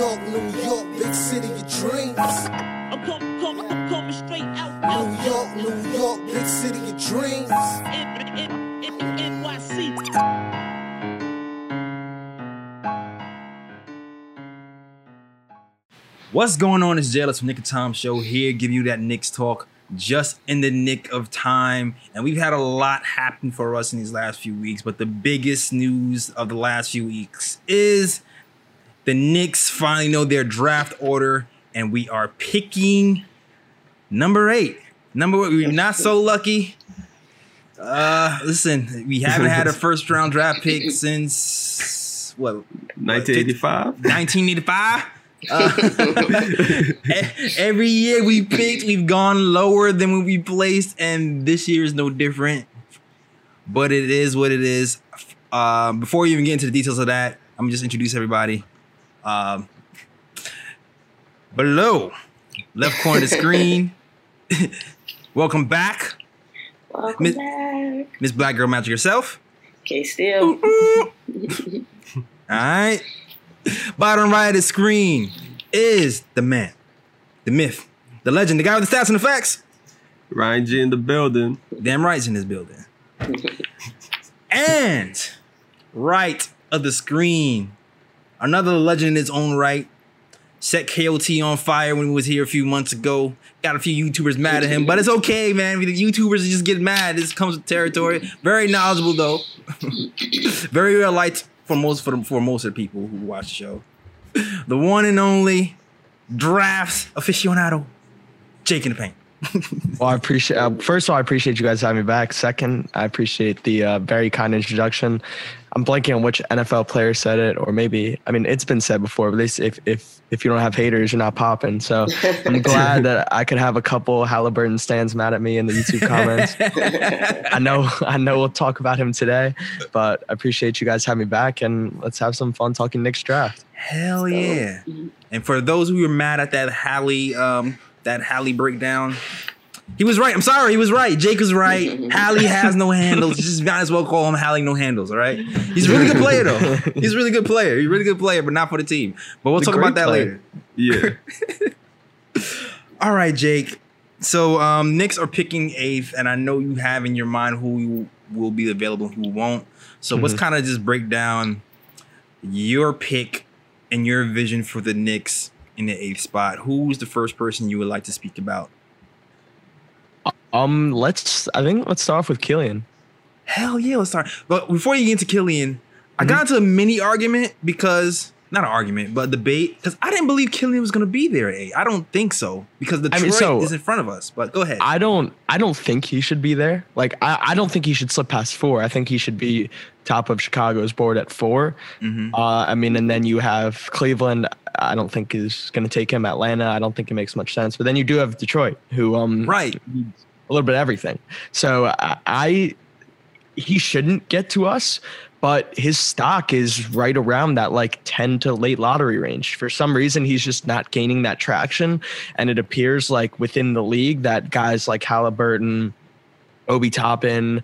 York, New York, big city of dreams. I'm coming, coming, I'm coming straight out, out, New York, New York, big city of dreams. N- N- N- NYC. What's going on? It's J Ellis from Nick and Tom Show here, give you that Knicks talk just in the nick of time. And we've had a lot happen for us in these last few weeks, but the biggest news of the last few weeks is the Knicks finally know their draft order, and we are picking number eight. Number eight, we're not so lucky. Uh, listen, we haven't had a first round draft pick since what 1985. 1985. Uh, every year we picked, we've gone lower than when we placed, and this year is no different. But it is what it is. Um, before we even get into the details of that, I'm just introduce everybody. Um, below, left corner of the screen. Welcome back, Welcome Miss- back. Miss Black Girl Magic herself. K Steele. All right. Bottom right of the screen is the man, the myth, the legend, the guy with the stats and the facts. Ryan G in the building. Damn right's in this building. and right of the screen, another legend in his own right. Set KOT on fire when he was here a few months ago. Got a few YouTubers mad at him, but it's okay, man. The YouTubers just get mad. This comes with territory. Very knowledgeable though. Very real light for most for, the, for most of the people who watch the show. The one and only drafts aficionado, Jake in the paint. Well, I appreciate. Uh, first of all, I appreciate you guys having me back. Second, I appreciate the uh, very kind introduction. I'm blanking on which NFL player said it, or maybe I mean it's been said before. But they say if if if you don't have haters, you're not popping. So I'm glad that I could have a couple Halliburton stands mad at me in the YouTube comments. I know I know we'll talk about him today, but I appreciate you guys having me back, and let's have some fun talking Knicks draft. Hell yeah! And for those who were mad at that Hallie, um, that Hallie breakdown, he was right. I'm sorry, he was right. Jake was right. Hallie has no handles. You just might as well call him Hallie no handles. All right. He's a really good player though. He's a really good player. He's a really good player, but not for the team. But we'll He's a talk about that player. later. Yeah. All right, Jake. So um, Knicks are picking eighth, and I know you have in your mind who will be available, and who won't. So let's kind of just break down your pick and your vision for the Knicks in the eighth spot. Who's the first person you would like to speak about? Um, let's I think let's start off with Killian. Hell yeah, let's start. But before you get into Killian, I got into a mini argument because not an argument, but debate because I didn't believe Killian was going to be there at eight. I don't think so because Detroit mean, so- is in front of us. But go ahead. I don't I don't think he should be there. Like I, I don't think he should slip past four. I think he should be top of Chicago's board at 4 Mhm. Uh, I mean, and then you have Cleveland. I don't think is going to take him. Atlanta. I don't think it makes much sense. But then you do have Detroit, who um Right. a little bit of everything. So I, I he shouldn't get to us. But his stock is right around that like 10 to late lottery range. For some reason, he's just not gaining that traction. And it appears like within the league that guys like Halliburton, Obi Toppin,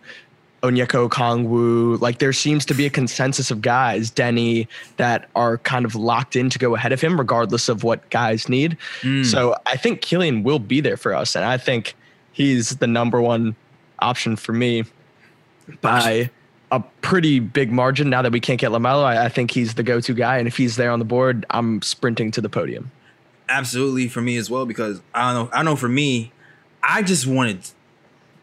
Onyeka Okongwu, like there seems to be a consensus of guys, Deni, that are kind of locked in to go ahead of him, regardless of what guys need. Mm. So I think Killian will be there for us. And I think he's the number one option for me by a pretty big margin. Now that we can't get LaMelo, I, I think he's the go to guy. And if he's there on the board, I'm sprinting to the podium. absolutely for me as well because I don't know. I know for me, I just wanted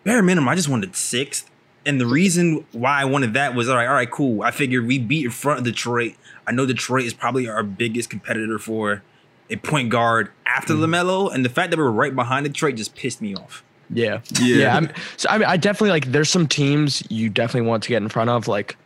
bare minimum. I just wanted sixth, and the reason why I wanted that was all right. All right, cool. I figured we beat in front of Detroit. I know Detroit is probably our biggest competitor for a point guard after mm. Lamelo, and the fact that we're right behind Detroit just pissed me off. Yeah. Yeah. Yeah. I'm, so I mean, I definitely like, there's some teams you definitely want to get in front of. Like,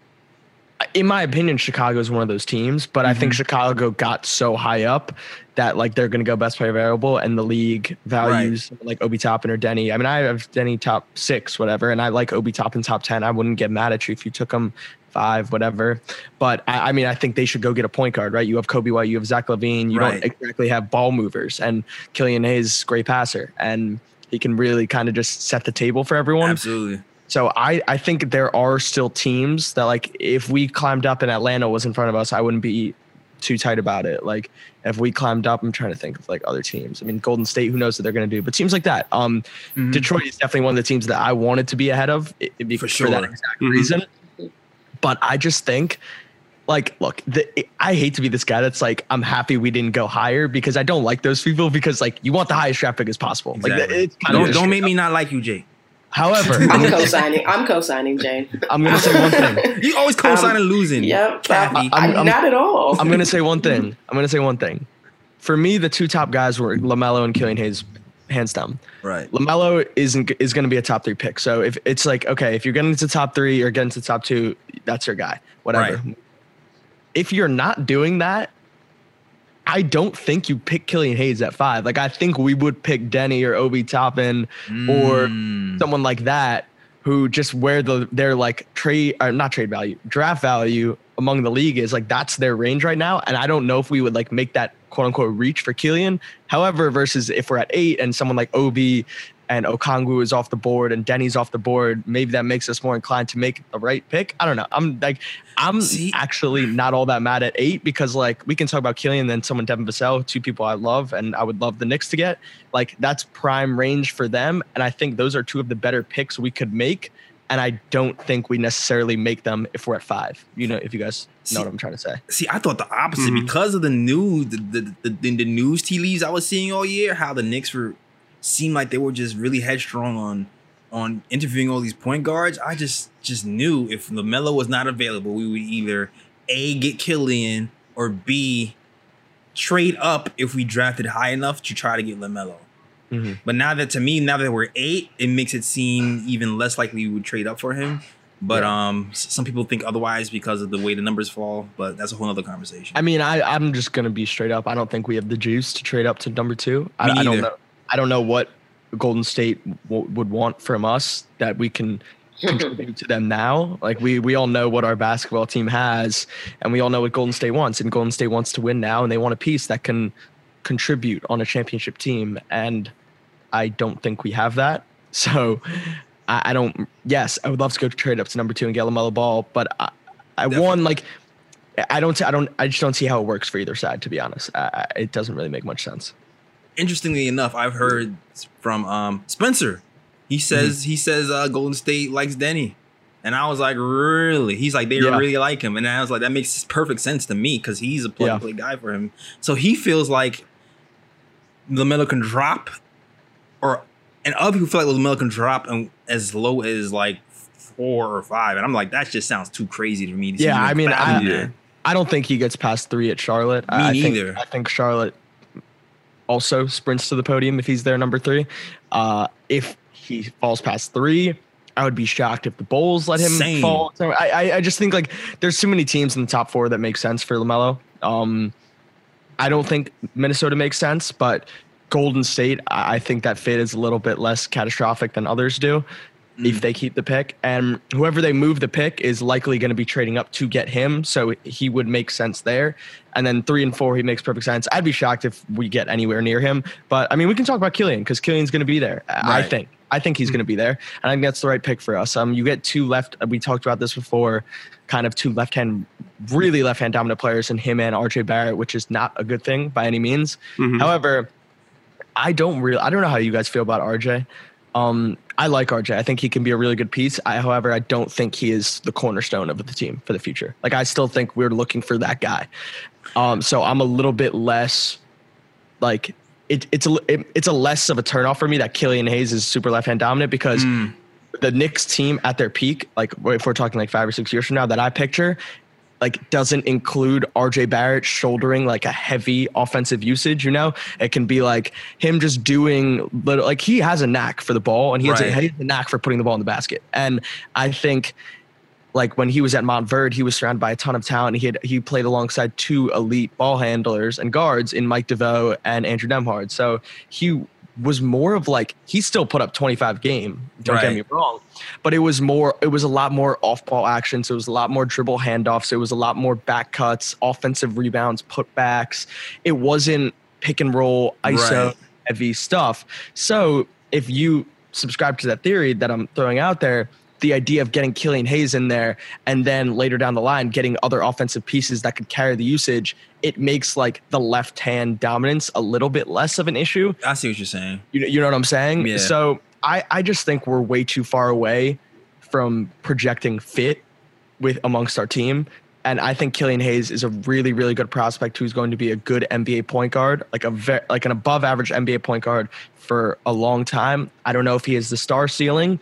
in my opinion, Chicago is one of those teams, but I think mm-hmm. Chicago got so high up that like they're going to go best player available and the league values like Obi Toppin or Deni. I mean, I have Deni top six, whatever, and I like Obi Toppin top 10. I wouldn't get mad at you if you took him five, whatever. But I, I mean, I think they should go get a point guard, right? You have Coby White, you have Zach LaVine, you Right. don't exactly have ball movers, and Killian Hayes, great passer, and he can really kind of just set the table for everyone. Absolutely. So I, I think there are still teams that like if we climbed up and Atlanta was in front of us, I wouldn't be too tight about it. Like if we climbed up, I'm trying to think of like other teams. I mean, Golden State, who knows what they're going to do? But teams like that, um, Mhm. Detroit is definitely one of the teams that I wanted to be ahead of it, be- For for that sure. exact Mhm. reason. But I just think, like, look, the, I hate to be this guy that's like, I'm happy we didn't go higher because I don't like those people because like you want the highest draft pick as possible. Like it's kind Don't of don't make me not like you, Jay. However, I'm I'm, co-signing. I'm co-signing, Jane. I'm gonna say one thing. You always co-signing um, losing. Yep. Kathy. I- I- I'm- not at all. I'm gonna say one thing. I'm gonna say one thing. For me, the two top guys were Lamelo and Killian Hayes, hands down. Right. Lamelo isn't is going to be a top three pick. So if it's like okay, if you're getting to top three or getting to top two, that's your guy. Whatever. If you're not doing that, I don't think you pick Killian Hayes at five. Like I think we would pick Deni or Obi Toppin or Mm. someone like that who just where the their like trade or not trade value draft value among the league is like that's their range right now and i don't know if we would like make that quote unquote reach for Killian. however versus if we're at eight and someone like obi and okongwu is off the board and deni's off the board maybe that makes us more inclined to make the right pick. I don't know. I'm like i'm See- actually not all that mad at eight because like we can talk about Killian and then someone devin vassell two people i love and i would love the Knicks to get. Like that's prime range for them and i think those are two of the better picks we could make and i don't think we necessarily make them if we're at five. You know if you guys See- know what i'm trying to say. See, I thought the opposite Mhm. because of the news, the the, the the the news tea leaves I was seeing all year. How the Knicks were seemed like they were just really headstrong on on interviewing all these point guards. I just just knew if Lamelo was not available, we would either a get Killian or b trade up if we drafted high enough to try to get Lamelo. Mhm. But now that to me, now that we're eight, it makes it seem even less likely we would trade up for him. But um, some people think otherwise because of the way the numbers fall. But that's a whole other conversation. i mean i i'm just gonna be straight up i don't think we have the juice to trade up to number two I, I don't know i don't know what golden state w- would want from us that we can contribute to them now. Like we we all know what our basketball team has, and we all know what Golden State wants. And Golden State wants to win now, and they want a piece that can contribute on a championship team. And I don't think we have that. So I, I don't. Yes, I would love to go trade up to number two and get Lamelo Ball, but I, I won like. I don't. I don't. I just don't see how it works for either side. To be honest, I, I, it doesn't really make much sense. Interestingly enough, I've heard from um, Spencer. He says he says uh, Golden State likes Deni, and I was like, really? He's like they Yeah. really like him, and I was like, that makes perfect sense to me because he's a plug and Yeah. play guy for him. So he feels like Lamelo can drop, or and other people feel like Lamelo can drop and as low as like four or five, and I'm like, that just sounds too crazy to me. to Yeah, I mean, I- I don't think he gets past three at Charlotte. Me I neither. Think, I think Charlotte also sprints to the podium if he's there number three. Uh, if he falls past three, I would be shocked if the Bulls let him Same. fall. So I, I, I just think like there's too many teams in the top four that make sense for Lamelo. Um, I don't think Minnesota makes sense, but Golden State, I I think that fit is a little bit less catastrophic than others do if they keep the pick. And whoever they move the pick is likely going to be trading up to get him. So he would make sense there. And then three and four, he makes perfect sense. I'd be shocked if we get anywhere near him. But I mean, we can talk about Killian because Killian's going to be there. I- I think. I think he's going to be there. And I think that's the right pick for us. Um, you get two left. We talked about this before, kind of two left hand, really left hand dominant players in him and RJ Barrett, which is not a good thing by any means. Mhm. However, I don't really, I don't know how you guys feel about RJ. Um, I like RJ. I think he can be a really good piece. I, however, I don't think he is the cornerstone of the team for the future. Like, I still think we're looking for that guy. Um, so I'm a little bit less like it, it's a it, it's a less of a turnoff for me that Killian Hayes is super left hand dominant because Mm. the Knicks team at their peak, like if we're talking like five or six years from now, that I picture, like doesn't include RJ Barrett shouldering like a heavy offensive usage. You know, it can be like him just doing little, like he has a knack for the ball and he has, a, he has a knack for putting the ball in the basket. And I think like when he was at Montverde, he was surrounded by a ton of talent. He had he played alongside two elite ball handlers and guards in Mike DeVoe and Andrew Nembhard. So he was more of like he still put up 25 game. Don't get me wrong, but it was more. It was a lot more off ball action. So it was a lot more dribble handoffs. It was a lot more back cuts, offensive rebounds, putbacks. It wasn't pick and roll ISO Right. heavy stuff. So if you subscribe to that theory that I'm throwing out there, the idea of getting Killian Hayes in there and then later down the line getting other offensive pieces that could carry the usage, it makes like the left hand dominance a little bit less of an issue. I see what you're saying. You know, you know what I'm saying? Yeah. So I, I just think we're way too far away from projecting fit with amongst our team. And I think Killian Hayes is a really, really good prospect who's going to be a good NBA point guard, like a ve- like an above average NBA point guard for a long time. I don't know if he is the star ceiling,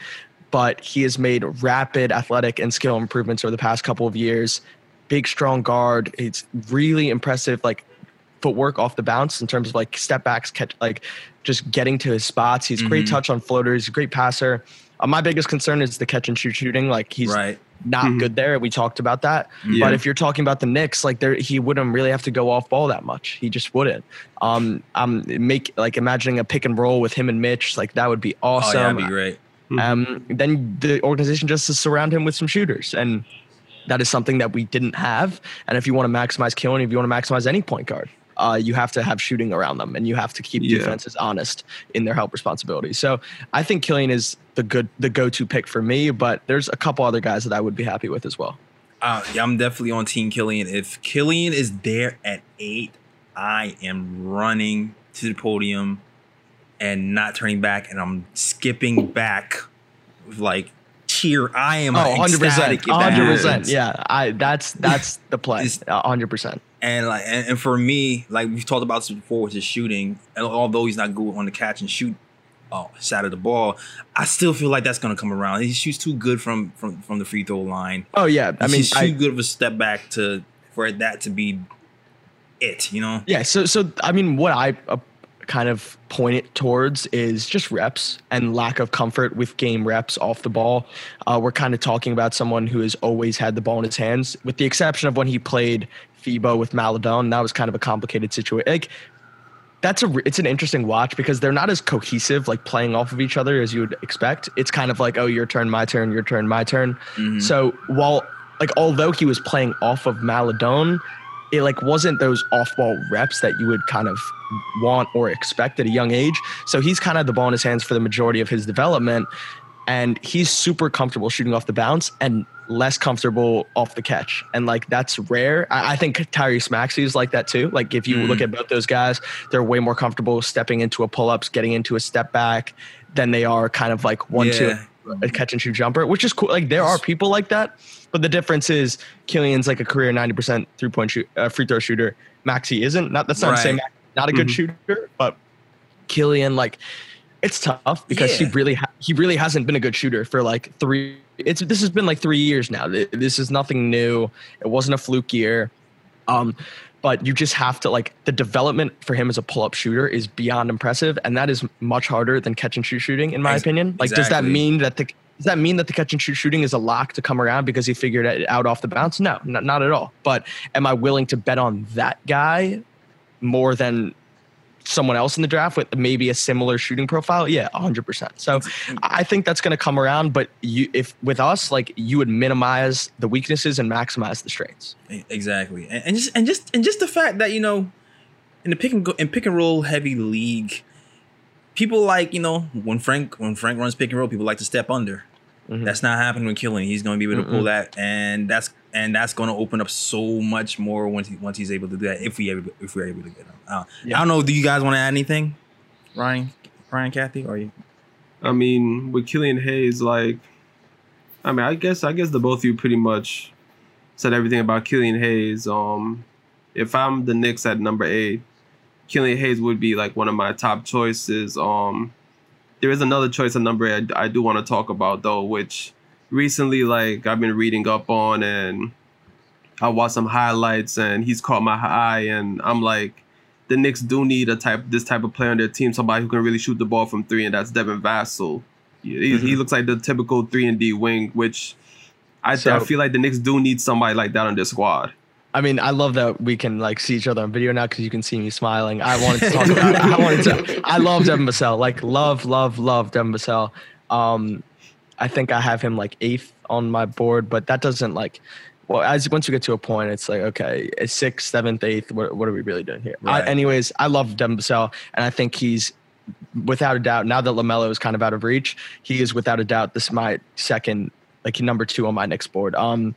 but he has made rapid athletic and skill improvements over the past couple of years. Big, strong guard. It's really impressive, like footwork off the bounce in terms of like step backs, catch, like just getting to his spots. He's great Mhm. touch on floaters, great passer. Uh, my biggest concern is the catch and shoot shooting. Like he's Right. not Mhm. good there. We talked about that. Yeah. But if you're talking about the Knicks, like there, he wouldn't really have to go off ball that much. He just wouldn't. Um, um, make like imagining a pick and roll with him and Mitch, like that would be Oh, awesome. yeah, that'd be great. Um, then the organization just to surround him with some shooters, and that is something that we didn't have. And if you want to maximize Killian, if you want to maximize any point guard, uh, you have to have shooting around them, and you have to keep Yeah. defenses honest in their help responsibilities. So I think Killian is the good, the go-to pick for me. But there's a couple other guys that I would be happy with as well. Uh, yeah, I'm definitely on Team Killian. If Killian is there at eight, I am running to the podium and not turning back, and I'm skipping back like cheer. I am Oh, 100 percent, hundred percent. Yeah, I that's that's the play, hundred percent. And like, and, and for me, like we've talked about this before with his shooting, and although he's not good on the catch and shoot uh, side of the ball, I still feel like that's gonna come around. He shoots too good from from from the free throw line. Oh yeah, I mean, he's too I, good of a step back to for that to be it. You know. Yeah, so so I mean, what I uh, kind of point it towards is just reps and lack of comfort with game reps off the ball. Uh, we're kind of talking about someone who has always had the ball in his hands, with the exception of when he played FIBA with Maledon. That was kind of a complicated situation. Like that's a it's an interesting watch because they're not as cohesive, like playing off of each other as you would expect. It's kind of like oh, your turn, my turn, your turn, my turn. Mhm. So while like although he was playing off of Maledon, it like wasn't those off-ball reps that you would kind of want or expect at a young age. So he's kind of had the ball in his hands for the majority of his development, and he's super comfortable shooting off the bounce and less comfortable off the catch. And like that's rare. I, I think Tyrese Maxey is like that too. Like if you Mhm. look at both those guys, they're way more comfortable stepping into a pull-ups, getting into a step back than they are kind of like one two Yeah. a catch and shoot jumper, which is cool. Like there are people like that, but the difference is Killian's like a career ninety percent three point shoot uh, free throw shooter. Maxey isn't. Not that's not to say Right. Max not a good Mhm. shooter, but Killian like it's tough because Yeah. he really ha- he really hasn't been a good shooter for like three. It's this has been like three years now. This is nothing new. It wasn't a fluke year. Um, but you just have to like the development for him as a pull-up shooter is beyond impressive, and that is much harder than catch and shoot shooting, in my Ex- opinion. Like, does that mean that the does that mean that the catch and shoot shooting is a lock to come around because he figured it out off the bounce? No, not, not at all. But am I willing to bet on that guy more than someone else in the draft with maybe a similar shooting profile? Yeah, 100%. So I think that's going to come around, but you if with us like you would minimize the weaknesses and maximize the strengths. Exactly, and, and just and just and just the fact that you know, in the pick and go, in pick and roll heavy league, people like you know when Frank when Frank runs pick and roll, people like to step under. Mhm. That's not happening with Killian. He's going to be able to pull that, and that's and that's going to open up so much more once he once he's able to do that. If we able, if we're able to get him. Uh, Yeah. I don't know. Do you guys want to add anything, Ryan, Ryan, Kathy, or you? I mean, with Killian Hayes, like, I mean, I guess I guess the both of you pretty much said everything about Killian Hayes. Um, if I'm the Knicks at number eight, Killian Hayes would be like one of my top choices. Um, there is another choice at number I, I do want to talk about though, which recently like I've been reading up on and I watched some highlights and he's caught my eye and I'm like the Knicks do need a type this type of player on their team, somebody who can really shoot the ball from three, and that's Devin Vassell. He, he looks like the typical three and D wing, which I, I feel like the Knicks do need somebody like that on their squad. I mean, I love that we can like see each other on video now because you can see me smiling. I wanted to talk about. I wanted to. I love Devin Vassell. Like love, love, love Devin Vassell. Um, I think I have him like eighth on my board, but that doesn't like. Well, as once you get to a point, it's like okay, it's sixth, seventh, eighth. What, what are we really doing here? I, anyways, I love Devin Vassell, and I think he's without a doubt. Now that Lamelo is kind of out of reach, he is without a doubt this my second like number two on my next board. Um,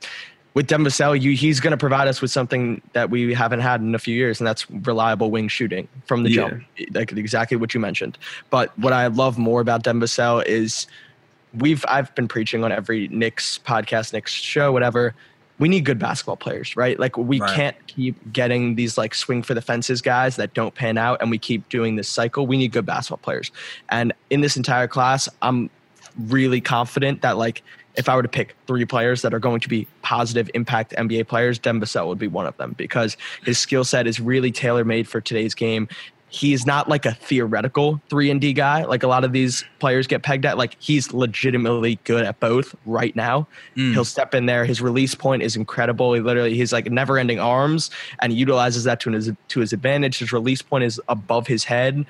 with Vassell, you he's going to provide us with something that we haven't had in a few years, and that's reliable wing shooting from the Yeah. jump, like exactly what you mentioned. But what I love more about Vassell is we've I've been preaching on every Knicks podcast, Knicks show, whatever. We need good basketball players, right? Like we Right. can't keep getting these like swing for the fences guys that don't pan out, and we keep doing this cycle. We need good basketball players, and in this entire class, I'm really confident that like if I were to pick three players that are going to be positive impact NBA players, Devin Vassell would be one of them because his skill set is really tailor made for today's game. He's not like a theoretical three and D guy like a lot of these players get pegged at. Like he's legitimately good at both right now. Mm. He'll step in there. His release point is incredible. He literally he's like never ending arms and he utilizes that to his to his advantage. His release point is above his head.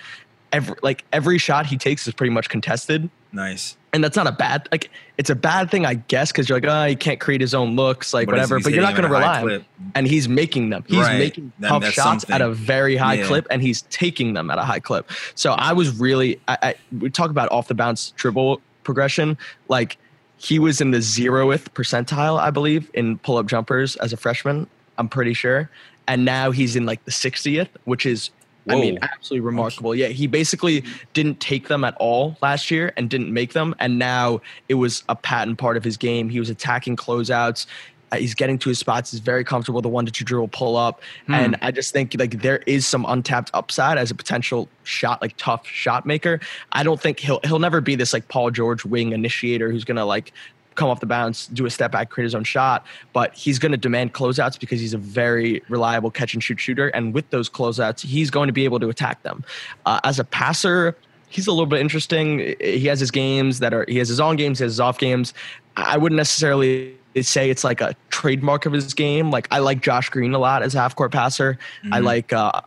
Every like every shot he takes is pretty much contested. Nice. and that's not a bad like it's a bad thing i guess because you're like oh he can't create his own looks like But whatever but you're not going to at a high rely on and he's making them. He's Right. making tough shots at a very high Yeah. clip and he's taking them at a high clip. So i was really I, I we talk about off the bounce dribble progression. Like he was in the zeroth percentile i believe in pull-up jumpers as a freshman i'm pretty sure. And now he's in like the 60th which is I mean, absolutely remarkable. Yeah, he basically didn't take them at all last year and didn't make them, and now it was a patent part of his game. He was attacking closeouts. Uh, he's getting to his spots. He's very comfortable. The one to two dribble pull up, and I just think like there is some untapped upside as a potential shot, like tough shot maker. I don't think he'll he'll never be this like Paul George wing initiator who's gonna like come off the bounce, do a step back, create his own shot. But he's going to demand closeouts because he's a very reliable catch and shoot shooter. And with those closeouts, he's going to be able to attack them. Uh, as a passer, he's a little bit interesting. He has his games that are, he has his on games, he has his off games. I wouldn't necessarily say it's like a trademark of his game. Like I like Josh Green a lot as a half court passer. I like uh,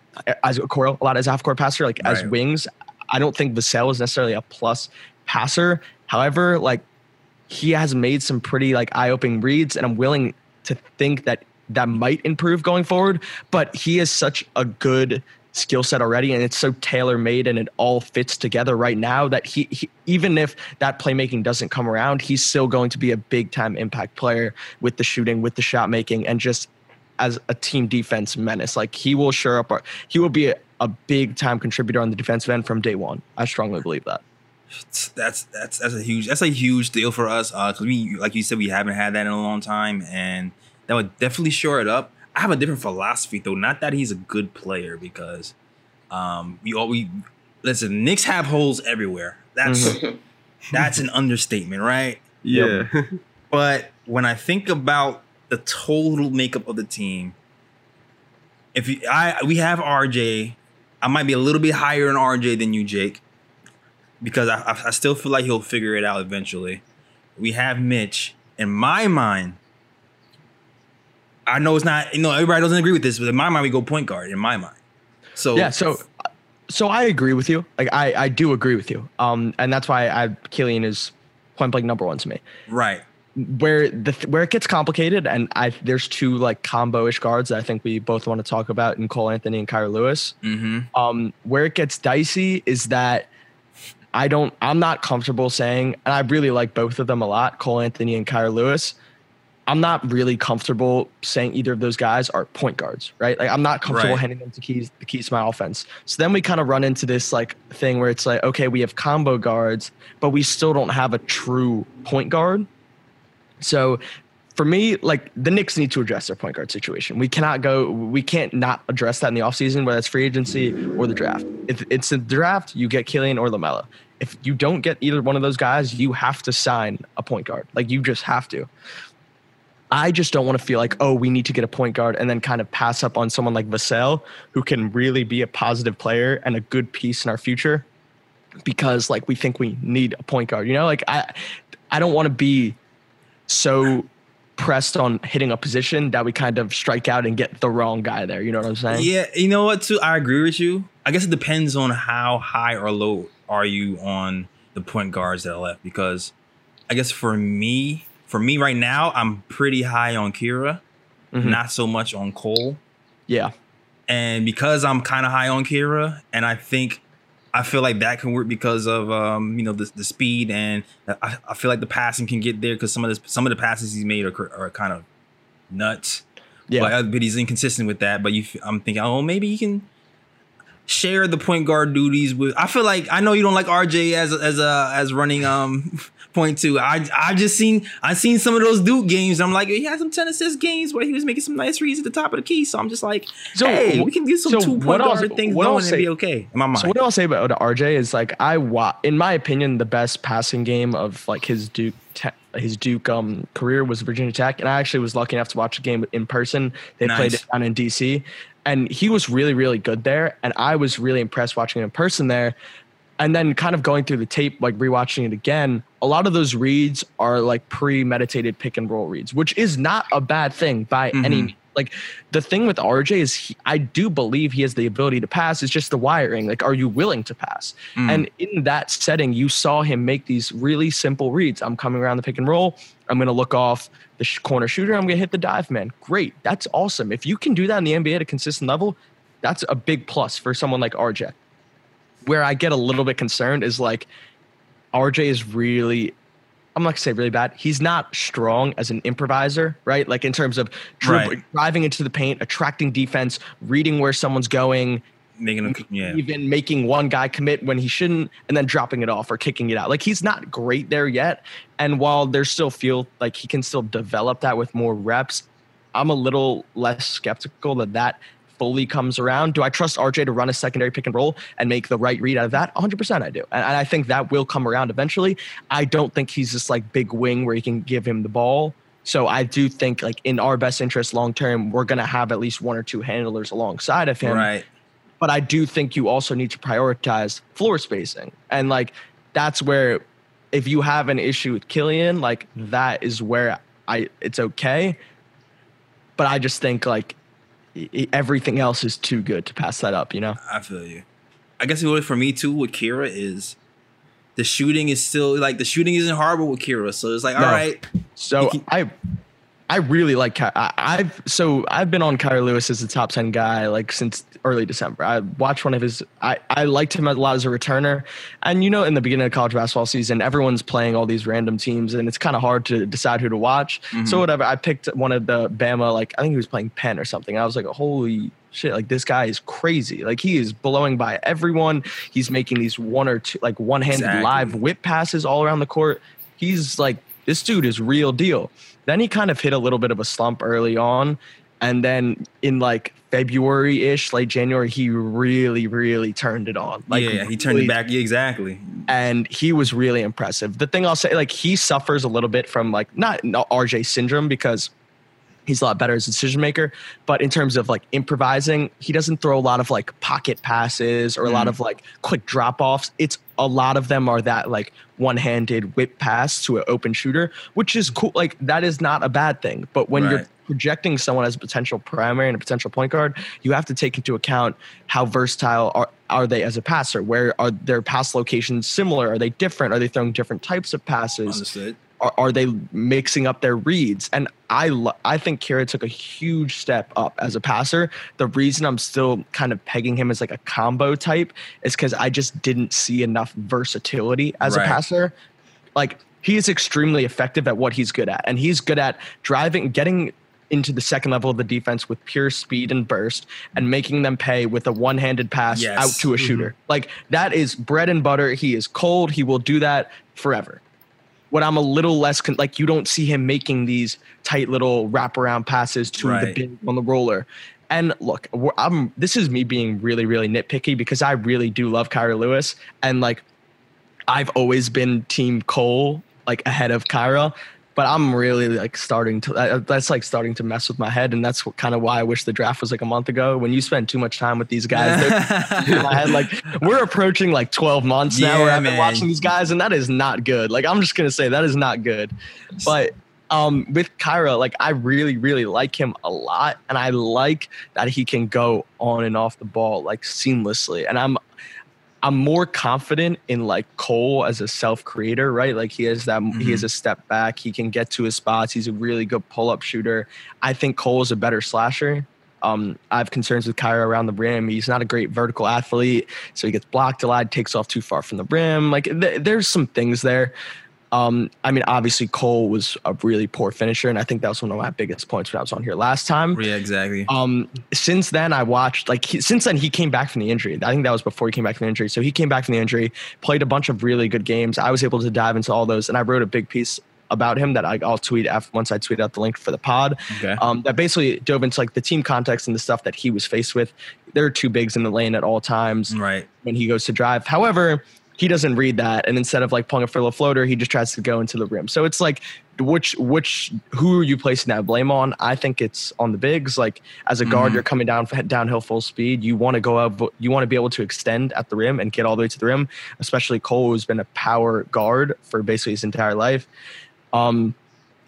Isaac Okoro a lot as a half court passer. Like as wings, I don't think Vassell is necessarily a plus passer. However, like he has made some pretty like eye-opening reads and i'm willing to think that that might improve going forward but he is such a good skill set already and it's so tailor-made and it all fits together right now that he, he even if that playmaking doesn't come around he's still going to be a big time impact player with the shooting with the shot making and just as a team defense menace. Like he will sure up he will be a, a big time contributor on the defensive end from day one. I strongly believe that that's that's that's a huge that's a huge deal for us. Uh, 'cause we like you said, we haven't had that in a long time, and that would definitely shore it up. I have a different philosophy though. Not that he's a good player, because um, we all we listen. Knicks have holes everywhere. That's that's an understatement, right? Yeah. But when I think about the total makeup of the team, if you, I we have RJ, I might be a little bit higher in RJ than you, Jake, because I, I, still feel like he'll figure it out eventually. We have Mitch. In my mind, I know it's not. You know, everybody doesn't agree with this, but in my mind, we go point guard. In my mind, so yeah so so i agree with you like i i do agree with you um and that's why i killian is point blank number one to me right, where the where it gets complicated and i there's two like combo-ish guards that i think we both want to talk about in cole anthony and kira lewis mm-hmm. um where it gets dicey is that i don't i'm not comfortable saying and i really like both of them a lot cole anthony and kira lewis I'm not really comfortable saying either of those guys are point guards, right? Like I'm not comfortable Right. handing them to keys the keys to my offense. So then we kind of run into this like thing where it's like, okay, we have combo guards, but we still don't have a true point guard. So for me, like the Knicks need to address their point guard situation. We cannot go, we can't not address that in the offseason, whether it's free agency or the draft. If it's the draft, you get Killian or Lamelo. If you don't get either one of those guys, you have to sign a point guard. Like you just have to. I just don't want to feel like, oh, we need to get a point guard and then kind of pass up on someone like Vassell, who can really be a positive player and a good piece in our future because like we think we need a point guard. You know, like I I don't want to be so pressed on hitting a position that we kind of strike out and get the wrong guy there. You know what I'm saying? Yeah, you know what? Too, I agree with you. I guess it depends on how high or low are you on the point guards that are left. Because I guess for me, for me right now, I'm pretty high on Kira, Mhm. not so much on Cole. Yeah. And because I'm kind of high on Kira, and I think I feel like that can work because of um, you know the, the speed and I, I feel like the passing can get there because some of this some of the passes he's made are, are kind of nuts. Yeah. But, uh, but he's inconsistent with that. But you, I'm thinking, oh, maybe he can share the point guard duties with. I feel like I know you don't like RJ as as a as running um point two. I I just seen I've seen some of those Duke games. I'm like he had some ten assist games where he was making some nice reads at the top of the key. So I'm just like, So, hey, we can get some so two point guard things I'll going and be okay. In my mind. So what I'll say about RJ is like I wa- in my opinion the best passing game of like his Duke te- his Duke um career was Virginia Tech and I actually was lucky enough to watch a game in person. They played it down in DC and he was really really good there and I was really impressed watching him in person there. And then kind of going through the tape like rewatching it again, a lot of those reads are like premeditated pick and roll reads, which is not a bad thing by any Mhm. means. Like the thing with RJ is he, I do believe he has the ability to pass. It's just the wiring. Like, are you willing to pass? Mm. And in that setting, you saw him make these really simple reads. I'm coming around the pick and roll. I'm going to look off the sh- corner shooter. I'm going to hit the dive man. Great. That's awesome. If you can do that in the NBA at a consistent level, that's a big plus for someone like RJ. Where I get a little bit concerned is like RJ is really I'm not gonna say really bad. He's not strong as an improviser, right? Like in terms of Right. driving into the paint, attracting defense, reading where someone's going, making a yeah. even making one guy commit when he shouldn't, and then dropping it off or kicking it out. Like he's not great there yet. And while there's still feel like he can still develop that with more reps, I'm a little less skeptical that that fully comes around. Do I trust RJ to run a secondary pick and roll and make the right read out of that? 100% I do. And and I think that will come around eventually. I don't think he's this like big wing where you can give him the ball. So I do think like in our best interest long term, we're going to have at least one or two handlers alongside of him right. but I do think you also need to prioritize floor spacing. And like that's where if you have an issue with Killian, like that is where I it's okay. But I just think like everything else is too good to pass that up, you know? I feel you. I guess what for me too with Kira is the shooting is still like the shooting isn't horrible with Kira. So it's like, No. all right, So can- I I really like Ky- I, I've so I've been on Kyrie Lewis as a top ten guy like since early December. I watched one of his. I I liked him a lot as a returner, and you know in the beginning of college basketball season, everyone's playing all these random teams, and it's kind of hard to decide who to watch. Mm-hmm. So whatever, I picked one of the Bama like I think he was playing Penn or something. I was like, holy shit like this guy is crazy like he is blowing by everyone he's making these one or two like one-handed Exactly. live whip passes all around the court he's like this dude is real deal then he kind of hit a little bit of a slump early on and then in like february-ish late january he really really turned it on like yeah, he turned really it back. Yeah, exactly. and he was really impressive. The thing I'll say, like he suffers a little bit from like not, not RJ syndrome because he's a lot better as a decision maker, but in terms of like improvising, he doesn't throw a lot of like pocket passes or a lot Mm. of like quick drop offs. It's a lot of them are that like one handed whip pass to an open shooter, which is cool. Like that is not a bad thing. But when you're projecting someone as a potential primary and a potential point guard, you have to take into account how versatile are, are they as a passer? Where are their pass locations similar? Are they different? Are they throwing different types of passes? Understood. Are, are they mixing up their reads? And I lo- I think Kira took a huge step up as a passer. The reason I'm still kind of pegging him as like a combo type is because I just didn't see enough versatility as Right. a passer. Like he is extremely effective at what he's good at, and he's good at driving, getting into the second level of the defense with pure speed and burst and making them pay with a one-handed pass Yes. out to a mm-hmm. shooter. Like that is bread and butter. He is cold. He will do that forever. What I'm a little less con- like, you don't see him making these tight little wraparound passes to the Right. big on the roller. And look, I'm this is me being really, really nitpicky because I really do love Kira Lewis, and like I've always been Team Cole, like ahead of Kira. But I'm really like starting to. Uh, that's like starting to mess with my head, and that's what, kind of why I wish the draft was like a month ago. When you spend too much time with these guys, my head. Like we're approaching like 12 months now where Yeah, I've been man. watching these guys, and that is not good. Like I'm just gonna say that is not good. But um, with Kira, like I really, really like him a lot, and I like that he can go on and off the ball like seamlessly. And I'm I'm more confident in like Cole as a self creator, right? Like he has that he has a step back, he can get to his spots. He's a really good pull up shooter. I think Cole is a better slasher. Um, I have concerns with Kira around the rim. He's not a great vertical athlete, so he gets blocked a lot, takes off too far from the rim. Like th- there's some things there. Um, I mean, obviously Cole was a really poor finisher, and I think that was one of my biggest points when I was on here last time. Yeah, exactly. Um, since then, I watched like he, since then he came back from the injury. I think that was before he came back from the injury. So he came back from the injury, played a bunch of really good games. I was able to dive into all those, and I wrote a big piece about him that I, I'll tweet after once I tweet out the link for the pod. Okay. Um, that basically dove into like the team context and the stuff that he was faced with. There are two bigs in the lane at all times right. when he goes to drive. However, he doesn't read that, and instead of like pulling a fill a floater, he just tries to go into the rim. So it's like which which who are you placing that blame on? I think it's on the bigs. Like as a guard, Mhm. you're coming down downhill full speed. You want to go up. You want to be able to extend at the rim and get all the way to the rim. Especially Cole, who's been a power guard for basically his entire life. Um,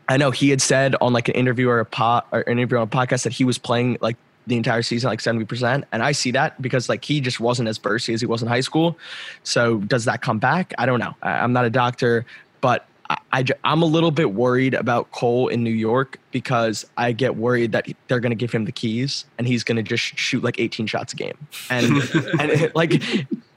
I know he had said on like an interview or a pot or an interview on a podcast that he was playing like the entire season like 70% and i see that because like he just wasn't as bursty as he was in high school. So does that come back? I don't know. I, i'm not a doctor but I, I, I'm a little bit worried about cole in new york because i get worried that they're going to give him the keys and he's going to just shoot like 18 shots a game. And and it, like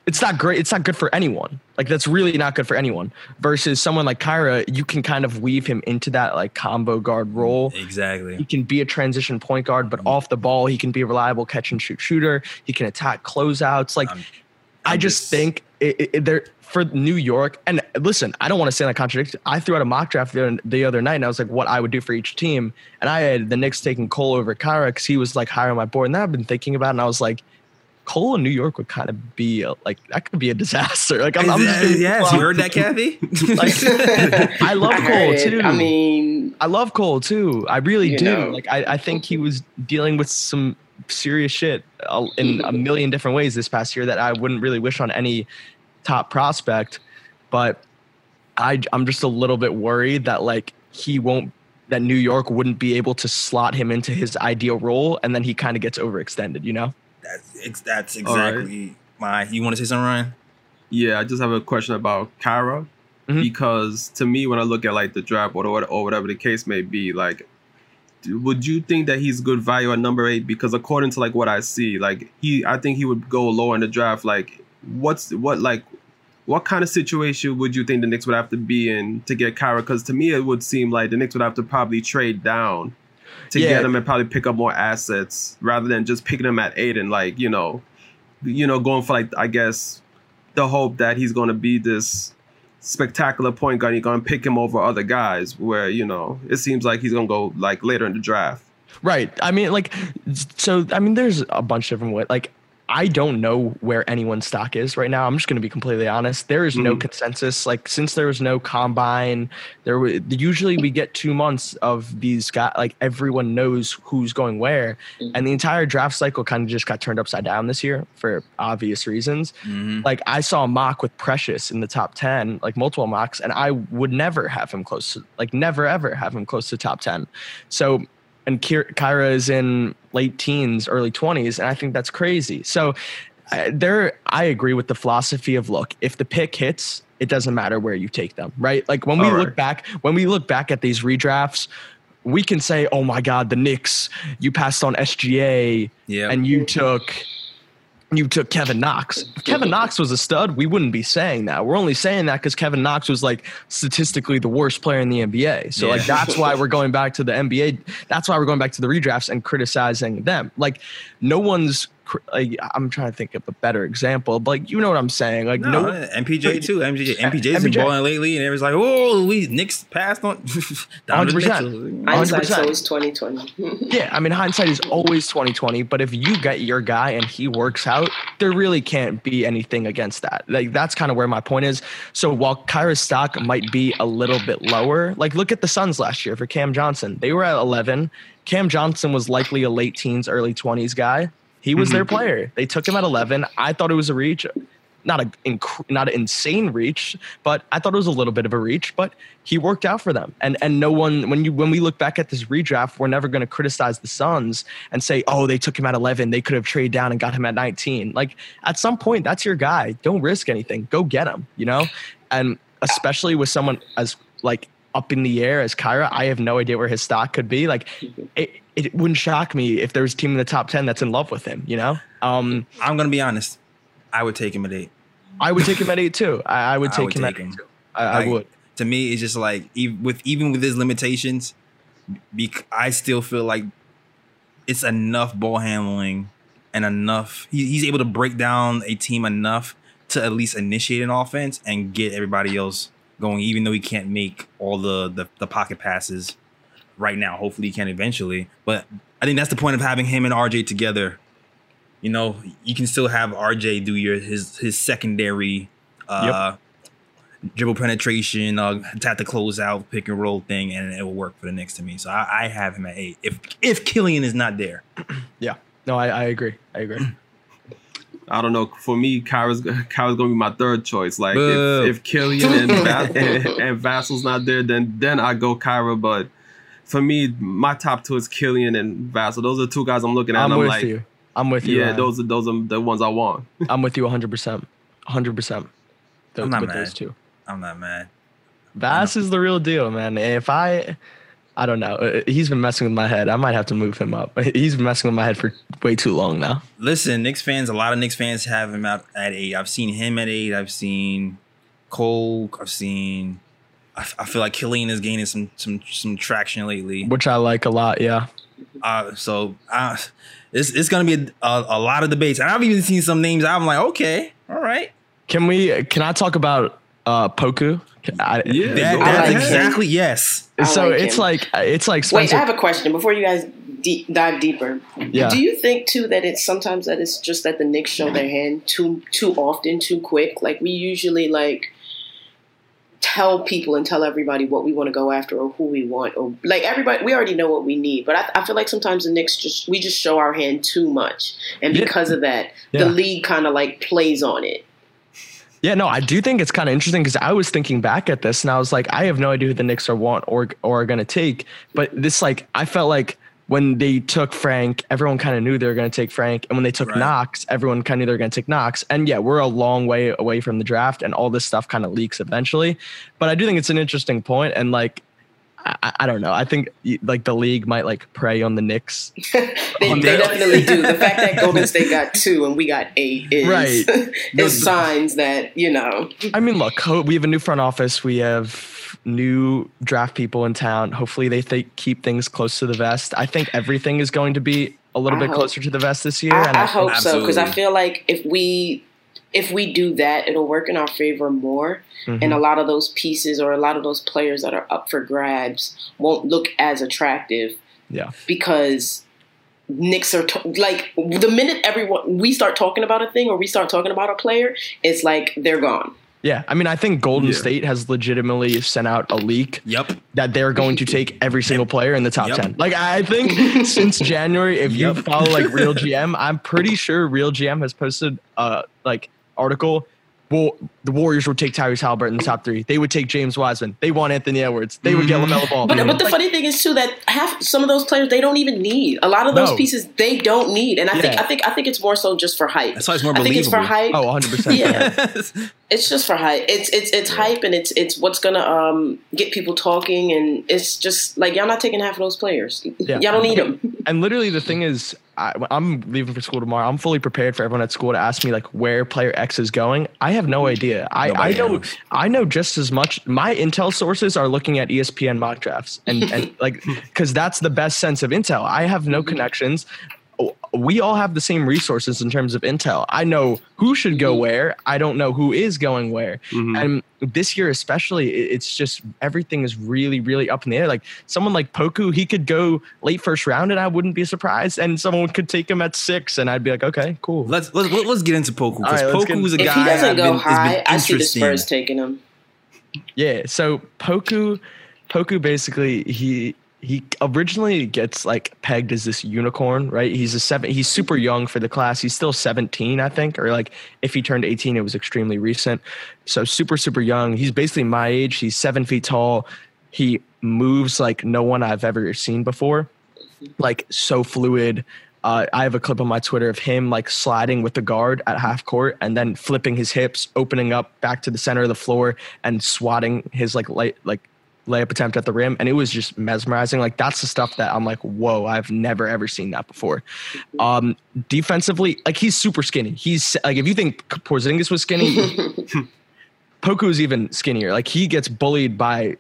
it's not great it's not good for anyone like that's really not good for anyone versus someone like kira you can kind of weave him into that like combo guard role Exactly. he can be a transition point guard, but mm-hmm. off the ball, he can be a reliable catch and shoot shooter. He can attack closeouts. Like, I'm- i I'm just just- think it, it, it- they're for New York. And listen, I don't want to say that contradiction. I threw out a mock draft the, the other night, and I was like, what I would do for each team. And I had the Knicks taking Cole over Kira because he was like higher on my board. And I've been thinking about, it, and I was like. Cole in New York would kind of be a, like that could be a disaster. Like I'm, I'm just being yes, you heard that, Kathy? Like, I love I Cole too. I mean, I love Cole too. I really do. know. Like I, I think he was dealing with some serious shit uh, in a million different ways this past year that I wouldn't really wish on any top prospect. But I, I'm just a little bit worried that like he won't that New York wouldn't be able to slot him into his ideal role, and then he kind of gets overextended. You know? That's, ex- that's All right. exactly my. You want to say something, Ryan? Yeah, I just have a question about Kira Mhm. because to me, when I look at like the draft or, or whatever the case may be, like, would you think that he's good value at number eight? Because according to like what I see, like he, I think he would go lower in the draft. Like, what's what like, what kind of situation would you think the Knicks would have to be in to get Kira? Because to me, it would seem like the Knicks would have to probably trade down to Yeah. get him and probably pick up more assets rather than just picking him at eight and like you know, you know, going for like I guess the hope that he's going to be this spectacular point guard. You're going to pick him over other guys. Where you know it seems like he's going to go like later in the draft. Right. I mean, like, so I mean, there's a bunch of different ways. Like, I don't know where anyone's stock is right now. I'm just going to be completely honest. There is no Mhm. consensus. Like, since there was no combine, there wa- usually we get two months of these guys. Like, everyone knows who's going where, and the entire draft cycle kind of just got turned upside down this year for obvious reasons. Mm-hmm. Like, I saw a mock with Precious in the top ten, like multiple mocks, and I would never have him close to, like, never ever have him close to top ten. So and Kira Kira is in late teens, early 20s, and I think that's crazy. So uh, there, I agree with the philosophy of look, if the pick hits, it doesn't matter where you take them, right? Like when we All look back, when we look back at these redrafts, we can say, "Oh my God, the Knicks! You passed on SGA, Yeah. and you took." You took Kevin Knox. If Kevin Knox was a stud, we wouldn't be saying that. We're only saying that because Kevin Knox was like statistically the worst player in the NBA. So like that's why we're going back to the NBA. That's why we're going back to the redrafts and criticizing them. Like no one's. Cr- Like, I'm trying to think of a better example, but like you know what I'm saying. Like no, no, MPJ too. MPJ, MPJ's been MPJ. balling lately, and everyone's like, "Oh, we Knicks passed on." Donovan 100%. Mitchell. hindsight's 100%. always twenty twenty. Yeah, I mean hindsight is always 2020, but if you get your guy and he works out, there really can't be anything against that. Like that's kind of where my point is. So while Kira's stock might be a little bit lower, like look at the Suns last year for Cam Johnson. They were at 11. Cam Johnson was likely a late teens, early 20s guy. He was their mm-hmm. player. They took him at 11. I thought it was a reach. Not a inc- not an insane reach, but I thought it was a little bit of a reach. But he worked out for them, and and no one when you when we look back at this redraft, we're never going to criticize the Suns and say, oh, they took him at 11. They could have traded down and got him at 19. Like at some point, that's your guy. Don't risk anything. Go get him. You know, and especially with someone as like up in the air as Kira. I have no idea where his stock could be. Like, it, it wouldn't shock me if there was a team in the top ten that's in love with him. You know, um, I'm gonna be honest. I would take him at eight. I would take him at eight too. I, I would I take would him take at him. eight too. I, I would. To me, it's just like even with even with his limitations, bec- I still feel like it's enough ball handling and enough. He, he's able to break down a team enough to at least initiate an offense and get everybody else going. Even though he can't make all the the, the pocket passes right now, hopefully he can eventually. But I think that's the point of having him and RJ together. You know, you can still have RJ do your his his secondary uh dribble penetration, uh tap the close out, pick and roll thing, and it will work for the Knicks to me. So I, I have him at eight. If if Killian is not there. Yeah. No, I, I agree. I agree. I don't know. For me, Kira's Kira's gonna be my third choice. Like Boo. if, if Killian and, Va- and and Vassell's not there, then then I go Kira. But for me, my top two is Killian and Vassell. Those are two guys I'm looking at. I'm and I'm with like, you. I'm with you. yeah, Ryan. those are those are the ones I want. I'm with you 100. percent 100. percent I'm not with mad. those two. I'm not mad. Bass is the real deal, man. If I, I don't know. Uh, He's been messing with my head. I might have to move him up. He's been messing with my head for way too long now. Listen, Knicks fans, a lot of Knicks fans have him out at eight. I've seen him at eight. I've seen Cole. I've seen. I, f- I feel like Killian is gaining some some some traction lately. which I like a lot. Yeah. Uh, so uh, it's it's gonna be a, a, a lot of debates, and I've even seen some names. I'm like, okay, all right, Can we? Can I talk about uh Poku? I, Yeah, that, go that's like him. exactly yes. I So like it's him. like it's like Wait, I have a question before you guys deep, dive deeper. Yeah. Do you think too that it's sometimes that it's just that the Knicks show their hand too too often, too quick? Like we usually like tell people and tell everybody what we want to go after or who we want or like everybody we already know what we need but I, I feel like sometimes the Knicks just we just show our hand too much and Yeah. because of that Yeah. the league kind of like plays on it Yeah, no, I do think it's kind of interesting because I was thinking back at this and I was like, I have no idea who the Knicks are want or or are going to take. But this, like, I felt like when they took Frank, everyone kind of knew they were going to take Frank, and when they took Right. Knox, everyone kind of knew they were going to take Knox. And yeah, we're a long way away from the draft, and all this stuff kind of leaks eventually. But I do think it's an interesting point, and like. I, I don't know. I think like the league might like prey on the Knicks. they, On they definitely do the fact that Golden State got two and we got eight is Right. is signs that you know I mean, look, we have a new front office. We have new draft people in town. Hopefully, they th- keep things close to the vest. I think everything is going to be a little I bit hope- closer to the vest this year. I, and I think- hope so because I feel like if we if we do that, it'll work in our favor more, Mhm. and a lot of those pieces or a lot of those players that are up for grabs won't look as attractive yeah, because Knicks are t- like the minute everyone we start talking about a thing or we start talking about a player, it's like they're gone. Yeah. I mean, I think Golden Yeah. State has legitimately sent out a leak Yep. that they're going to take every single player in the top Yep. 10. Like, I think since January, if you follow like Real GM, I'm pretty sure Real GM has posted uh like article. Well, the Warriors would take Tyrese Halliburton in the top three. They would take James Wiseman. They want Anthony Edwards. They would get Mhm. LaMelo Ball. But but the Like, funny thing is too that half some of those players they don't even need a lot of those No. pieces they don't need, and I think I think I think it's more so just for hype. That's why it's more I think it's for believable. hype. oh, 100 percent. Yeah. It's just for hype. It's it's it's hype and it's it's what's gonna um get people talking and it's just like y'all not taking half of those players. Yeah. Y'all don't need them. And literally, the thing is, I, I'm leaving for school tomorrow. I'm fully prepared for everyone at school to ask me like where player X is going. I have no idea. I, I know knows. I know just as much. My intel sources are looking at ESPN mock drafts and and like because that's the best sense of intel. I have no connections. We all have the same resources in terms of intel. I know who should go where. I don't know who is going where. Mhm. And this year, especially, it's just everything is really, really up in the air. Like someone like Poku, he could go late first round, and I wouldn't be surprised. And someone could take him at six, and I'd be like, okay, cool. Let's let's let's get into Poku because right, let's Poku get- is a If guy he doesn't go been, high, been I see the. Spurs taking him. Yeah. So Poku, Poku basically he he originally gets like pegged as this unicorn, right? He's a seven. He's super young for the class. He's still seventeen, I think, or like if he turned eighteen, it was extremely recent. So super super young. He's basically my age. He's seven feet tall. He moves like no one I've ever seen before, like so fluid. Uh, I have a clip on my Twitter of him like sliding with the guard at half court and then flipping his hips, opening up back to the center of the floor and swatting his like light like layup attempt at the rim, and it was just mesmerizing. Like that's the stuff that I'm like, whoa, I've never ever seen that before. Um, defensively, like he's super skinny. He's like if you think Porzingis was skinny, Poku is even skinnier. Like he gets bullied by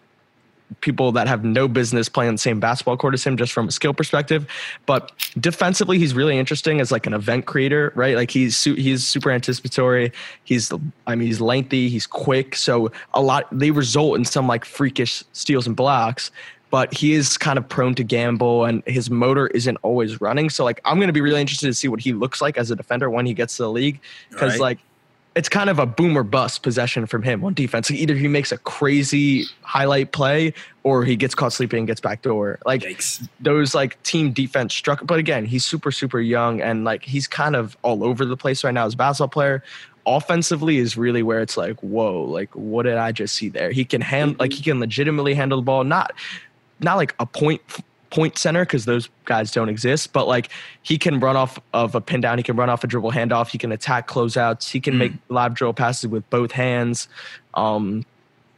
people that have no business playing the same basketball court as him just from a skill perspective. But defensively he's really interesting as like an event creator right? Like he's he's super anticipatory. He's i mean he's lengthy he's quick. So a lot they result in some like freakish steals and blocks. But he is kind of prone to gamble and his motor isn't always running. So like i'm going to be really interested to see what he looks like as a defender when he gets to the league. Because Right. like it's kind of a boom or bust possession from him on defense. Either he makes a crazy highlight play or he gets caught sleeping and gets back door. Like Yikes. those like team defense struck. But again, he's super, super young and like he's kind of all over the place right now as a basketball player. Offensively is really where it's like, whoa, like what did I just see there? He can hand like he mm-hmm. can legitimately handle the ball, not not like a point point center because those guys don't exist, but like he can run off of a pin down, he can run off a dribble handoff, he can attack closeouts, he can Mm. make live drill passes with both hands. Um,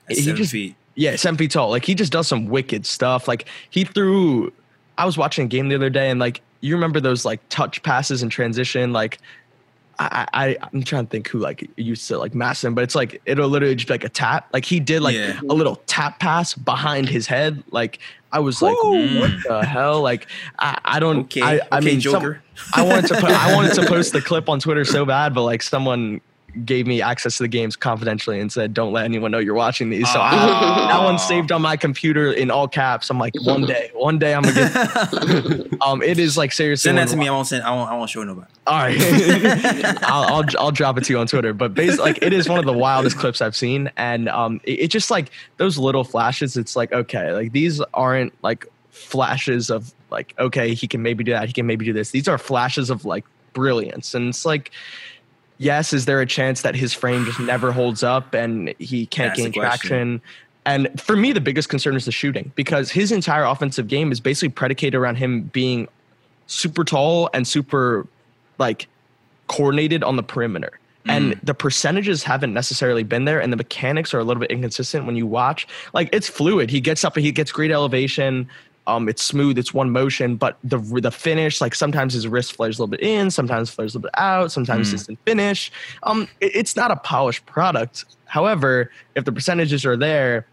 he just- feet. yeah, seven feet tall. Like he just does some wicked stuff. Like he threw. I was watching a game the other day, and like you remember those like touch passes in transition. Like I, I I'm trying to think who like used to like mass him, but it's like it'll literally just be like a tap. Like he did like Yeah. a little tap pass behind his head. Like I was like, what the hell? Like I, I don't. Okay. I, I okay, mean, some- Joker. I wanted to put, I wanted to post the clip on Twitter so bad, but like someone gave me access to the games confidentially and said, "Don't let anyone know you're watching these." So I, Ah. that one's saved on my computer in all caps. I'm like, one day, one day I'm gonna get. um, it is like seriously. Send that to me. I won't send. I won't. I won't show nobody. All right, I'll, I'll I'll drop it to you on Twitter. But basically, like it is one of the wildest clips I've seen, and um, it, it just like those little flashes. It's like okay, like these aren't like flashes of like okay, he can maybe do that, he can maybe do this. These are flashes of like brilliance, and it's like. Yes, is there a chance that his frame just never holds up and he can't That's gain traction? And for me, the biggest concern is the shooting because his entire offensive game is basically predicated around him being super tall and super like coordinated on the perimeter. Mm. And the percentages haven't necessarily been there, and the mechanics are a little bit inconsistent when you watch. Like it's fluid. He gets up, he gets great elevation. Um, it's smooth, it's one motion, but the the finish, like sometimes his wrist flares a little bit in, sometimes flares a little bit out, sometimes Mm. it's in finish. Um, it- it's not a polished product. However, if the percentages are there,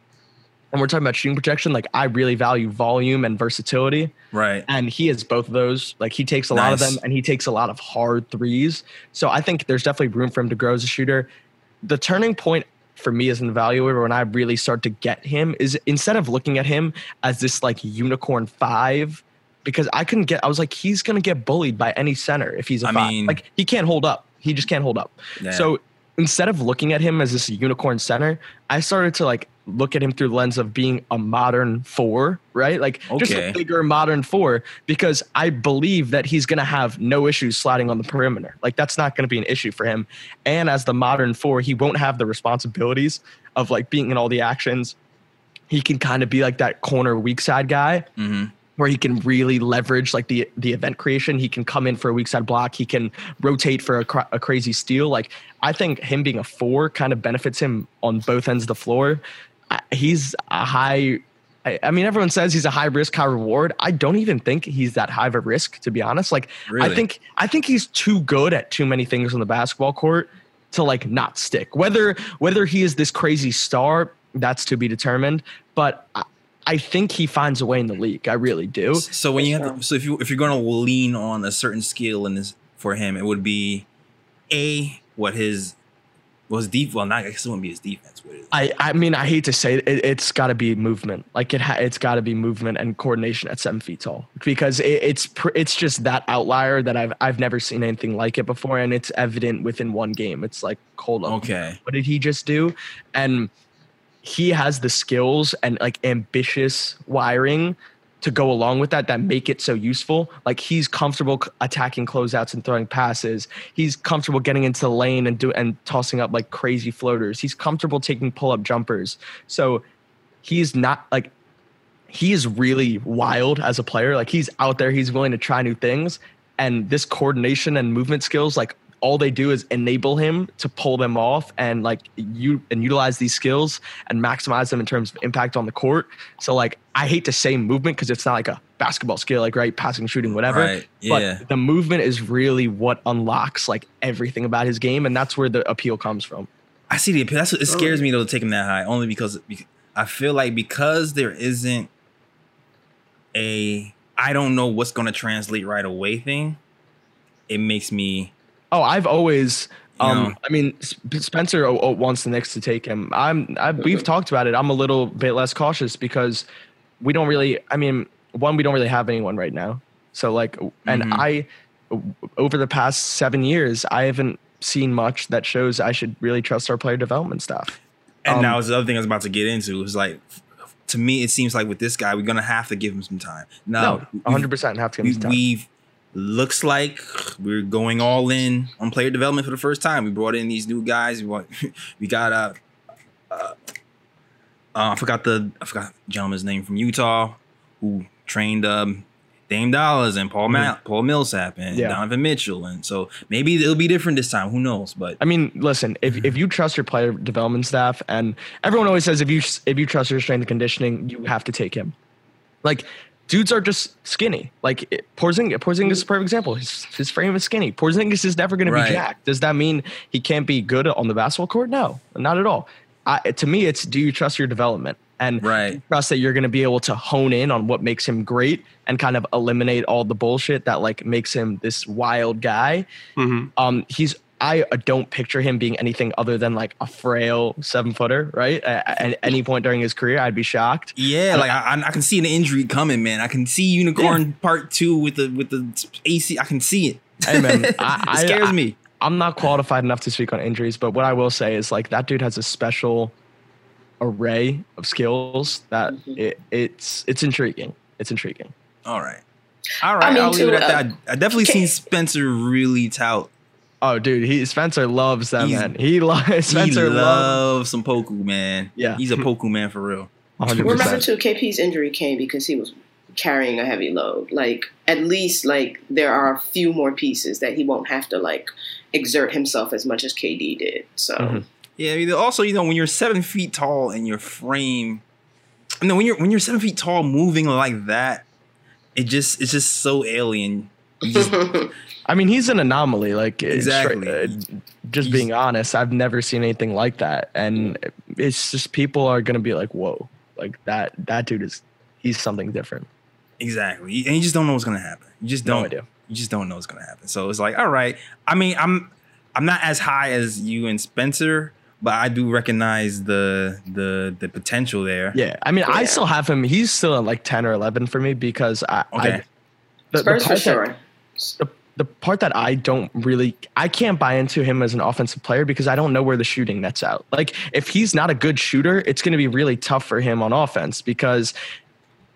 and we're talking about shooting projection, like I really value volume and versatility Right. and he has both of those. Like he takes a lot of them, and he takes a lot of hard threes. So I think there's definitely room for him to grow as a shooter. The turning point for me as an evaluator when I really start to get him is instead of looking at him as this like unicorn five, because I couldn't get. I was like, he's gonna get bullied by any center if he's a I five. mean- like he can't hold up. He just can't hold up. Yeah. So instead of looking at him as this unicorn center, I started to like look at him through the lens of being a modern four, right? Like just a bigger modern four, because I believe that he's gonna have no issues sliding on the perimeter. Like that's not gonna be an issue for him. And as the modern four, he won't have the responsibilities of like being in all the actions. He can kind of be like that corner weak side guy hmm where he can really leverage like the the event creation. He can come in for a weak side block. He can rotate for a, cra- a crazy steal. Like I think him being a four kind of benefits him on both ends of the floor. I, he's a high. I, I mean, everyone says he's a high risk, high reward. I don't even think he's that high of a risk, to be honest. Like Really? I think I think he's too good at too many things on the basketball court to like not stick. Whether whether he is this crazy star, that's to be determined. But I, I think he finds a way in the league. I really do. So when you have to, so if you if you're going to lean on a certain skill in this for him, it would be a what his was deep. Well, not I guess it wouldn't be his defense. What is I, I mean, I hate to say it, it's got to be movement. Like it, ha- it's got to be movement and coordination at seven feet tall because it, it's pr- it's just that outlier that I've I've never seen anything like it before, and it's evident within one game. It's like, hold on, okay? what did he just do? And he has the skills and like ambitious wiring to go along with that that make it so useful. Like he's comfortable attacking closeouts and throwing passes. He's comfortable getting into the lane and do and tossing up like crazy floaters. He's comfortable taking pull up jumpers. So he's not like he is really wild as a player. Like he's out there, he's willing to try new things. And this coordination and movement skills, like all they do is enable him to pull them off and like you and utilize these skills and maximize them in terms of impact on the court. So like I hate to say movement because it's not like a basketball skill, like right, passing, shooting, whatever. Right, yeah. But the movement is really what unlocks like everything about his game, and that's where the appeal comes from. I see the appeal. That's what, it scares me though to take him that high, only because I feel like because there isn't a I don't know what's going to translate right away thing. It makes me Oh, I've always. Um, know. I mean, Spencer wants the Knicks to take him. I'm. I, we've talked about it. I'm a little bit less cautious because we don't really. I mean, one, we don't really have anyone right now. So like, and Mhm. I, over the past seven years, I haven't seen much that shows I should really trust our player development staff. And Um, now is the other thing I was about to get into. Is like, to me, it seems like with this guy, we're gonna have to give him some time. Now, No, 100 percent have to give him some time. we've looks like we're going all in on player development for the first time. We brought in these new guys. We we got uh, uh, uh, I forgot the I forgot the gentleman's name from Utah who trained um Dame Dollars and Paul Ma- Paul Millsap and Mm-hmm. Yeah. Donovan Mitchell, and so maybe it'll be different this time. Who knows? But I mean, listen, if, if you trust your player development staff, and everyone always says if you if you trust your strength and conditioning, you have to take him. Like dudes are just skinny. Like it- Porzingis, Porzingis is a perfect example. His, his frame is skinny. Porzingis is never going Right. to be jacked. Does that mean he can't be good on the basketball court? No, not at all. I, to me, it's do you trust your development and Right. trust that you're going to be able to hone in on what makes him great and kind of eliminate all the bullshit that like makes him this wild guy hmm um he's I uh, don't picture him being anything other than like a frail seven footer, right? At, at any point during his career, I'd be shocked. yeah, like I, I can see an injury coming, man. I can see Unicorn Part Two with the with the AC. I can see it. Hey, man, I, it scares I, me. I'm not qualified enough to speak on injuries, but what I will say is like that dude has a special array of skills that Mhm. it, it's it's intriguing. It's intriguing. All right. All right. I mean, I'll leave it at uh, that. I, I definitely seen Spencer really tout. Oh, dude, he Spencer loves that He's- man. He loves Spencer he loves loves some Poku, man. Yeah. He's a Poku man for real. 100. Remember percent too, KP's injury came because he was carrying a heavy load. Like at least like there are a few more pieces that he won't have to like exert himself as much as KD did. So Mhm. Yeah. I mean, also, you know, when you're seven feet tall and your frame, I mean, when you're when you're seven feet tall, moving like that, it just it's just so alien. You just, I mean, he's an anomaly. Like Exactly. uh, just He's- being honest, I've never seen anything like that, and it's just people are gonna be like, "Whoa!" Like that. That dude is he's something different. exactly, and you just don't know what's gonna happen. You just don't. idea. you just don't know what's gonna happen. So it's like, all right. I mean, I'm I'm not as high as you and Spencer, but I do recognize the the the potential there. Yeah, I mean, I still have him. He's still at like ten or eleven for me because I. Okay. I the, the for part that- sure. The, the part that I don't really I can't buy into him as an offensive player because I don't know where the shooting nets out. Like if he's not a good shooter, it's going to be really tough for him on offense because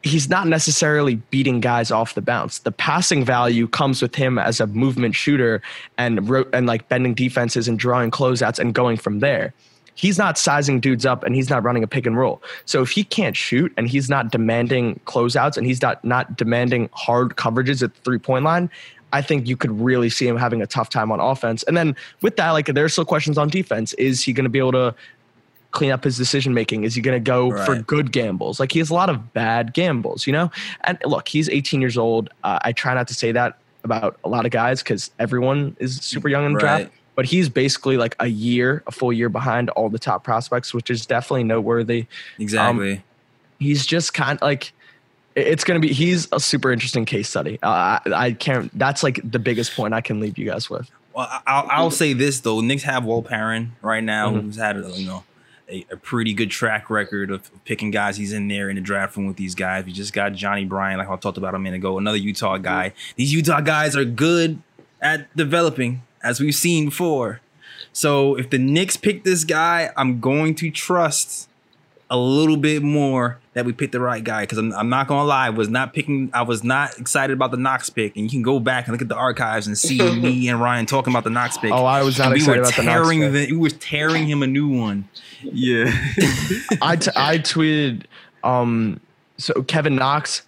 he's not necessarily beating guys off the bounce. The passing value comes with him as a movement shooter and and like bending defenses and drawing closeouts and going from there. He's not sizing dudes up and he's not running a pick and roll. So if he can't shoot and he's not demanding closeouts and he's not not demanding hard coverages at the three point line, I think you could really see him having a tough time on offense. And then with that, like there's still questions on defense. Is he going to be able to clean up his decision making? Is he going to go for good gambles? Like he has a lot of bad gambles, you know. And look, he's 18 years old. Uh, I try not to say that about a lot of guys because everyone is super young in the Right. draft. But he's basically like a year, a full year behind all the top prospects, which is definitely noteworthy. Exactly. He's just kind of like it's going to be. He's a super interesting case study. Uh, I, I can't. That's like the biggest point I can leave you guys with. Well, I'll, I'll say this though: Knicks have Walt Perrin right now, Mhm. who's had you know a, a pretty good track record of picking guys. He's in there in the draft room with these guys. We just got Johnnie Bryant, like I talked about a minute ago, another Utah guy. These Utah guys are good at developing, as we've seen before. So if the Knicks pick this guy, I'm going to trust a little bit more that we picked the right guy because I'm, I'm not gonna lie, I was not picking. I was not excited about the Knox pick, and you can go back and look at the archives and see me and Ryan talking about the Knox pick. Oh, I was not we excited about the Knox tearing pick. the, we were tearing him a new one. Yeah. I, t- I tweeted um so Kevin Knox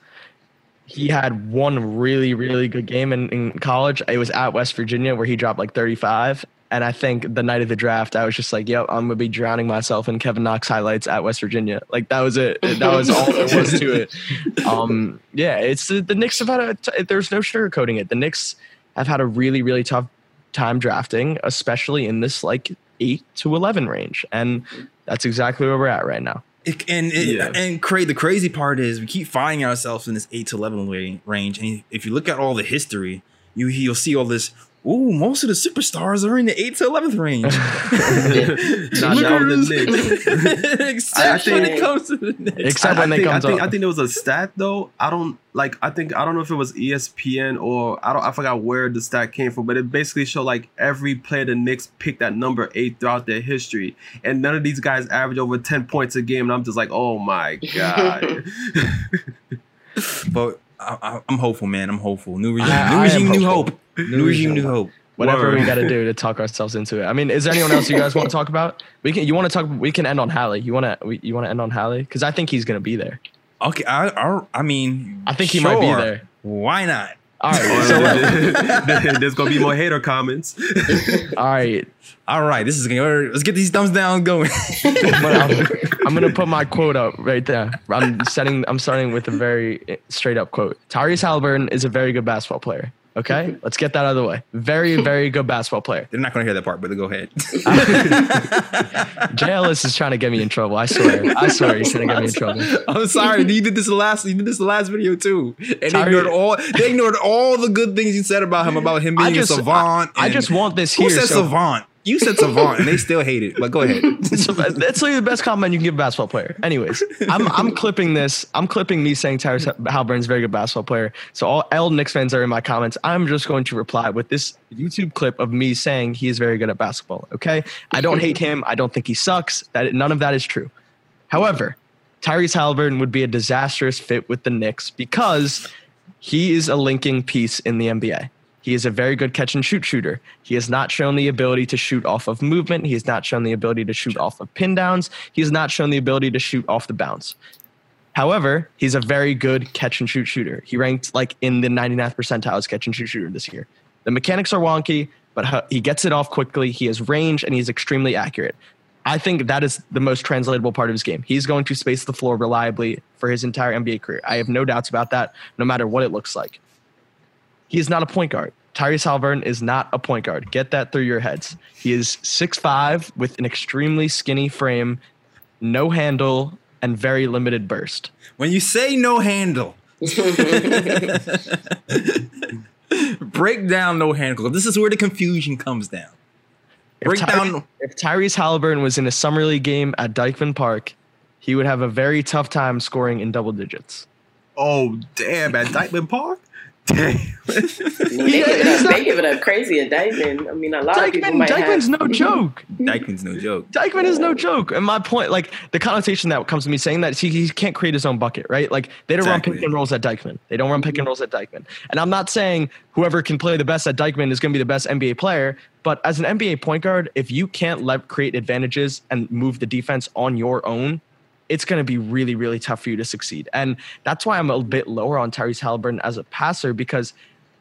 he had one really, really good game in, in college. It was at West Virginia where he dropped like 35. And I think the night of the draft, I was just like, yep, I'm going to be drowning myself in Kevin Knox highlights at West Virginia. Like, that was it. That was all there was to it. Um, yeah, it's the, the Knicks have had a, t- there's no sugarcoating it. The Knicks have had a really, really tough time drafting, especially in this like 8 to 11 range. And that's exactly where we're at right now. It, and it, Yeah. and cra- the crazy part is we keep finding ourselves in this eight to eleven range, and if you look at all the history, you you'll see all this. Ooh, most of the superstars are in the eight to eleventh range. Not now the Knicks. Except I when think- it comes to the Knicks. Except I, when I they think, comes I think, up. I think there was a stat though. I don't like. I think I don't know if it was ESPN or I don't. I forgot where the stat came from, but it basically showed like every player the Knicks picked at number eight throughout their history, and none of these guys average over ten points a game. And I'm just like, oh my god. But I, I, I'm hopeful, man. I'm hopeful. New regime, I- new I am regime, new hope. New regime, new hope. Whatever Word. we got to do to talk ourselves into it. I mean, is there anyone else you guys want to talk about? We can. You want to talk? We can end on Hallie. You want to? You want to end on Hallie? Because I think he's gonna be there. Okay, I, I, I mean, I think he might be there. Why not? All right. So There's gonna be more hater comments. all right. All right, this is gonna. Let's get these thumbs down going. I'm gonna, put my quote up right there. I'm setting. I'm starting with a very straight up quote. Tyrese Halliburton is a very good basketball player. Okay, let's get that out of the way. Very, very good basketball player. They're not gonna hear that part, but go ahead. J Ellis is trying to get me in trouble. I swear. I swear he's trying to get me in trouble. I'm sorry. You did this the last. You did this the last video too, and they ignored all. They ignored all the good things you said about him, about him being I just, a savant. I, I just want this who here. said so- savant? You said savant, and they still hate it. But go ahead. that's literally the best comment you can give a basketball player. Anyways, I'm I'm clipping this. I'm clipping me saying Tyrese Halliburton's a very good basketball player. So all all Knicks fans are in my comments. I'm just going to reply with this YouTube clip of me saying he is very good at basketball. Okay, I don't hate him. I don't think he sucks. That none of that is true. However, Tyrese Halliburton would be a disastrous fit with the Knicks because he is a linking piece in the NBA. He is a very good catch and shoot shooter. He has not shown the ability to shoot off of movement. He has not shown the ability to shoot off of pin downs. He has not shown the ability to shoot off the bounce. However, he's a very good catch and shoot shooter. He ranked like in the 99th percentile as catch and shoot shooter this year. The mechanics are wonky, but he gets it off quickly. He has range and he's extremely accurate. I think that is the most translatable part of his game. He's going to space the floor reliably for his entire NBA career. I have no doubts about that, no matter what it looks like. He is not a point guard. Tyrese Halliburton is not a point guard. Get that through your heads. He is 6'5 with an extremely skinny frame, no handle, and very limited burst. When you say no handle, break down no handle. This is where the confusion comes down. Break if Tyrese, down. if Tyrese Halliburton was in a summer league game at Dyckman Park, he would have a very tough time scoring in double digits. Oh damn! At Dyckman Park. Damn. they, give it up, they give it up crazy at Dyckman. I mean, a lot of people might Dyckman's have. no joke. Dyckman's no joke. Dyckman is no joke. And my point, like the connotation that comes to me saying that he, he can't create his own bucket, right? Like they don't run pick and rolls at Dyckman. They don't run pick and rolls at Dyckman. And I'm not saying whoever can play the best at Dyckman is going to be the best NBA player, but as an NBA point guard, if you can't let create advantages and move the defense on your own, it's going to be really, really tough for you to succeed. And that's why I'm a bit lower on Tyrese Halliburton as a passer because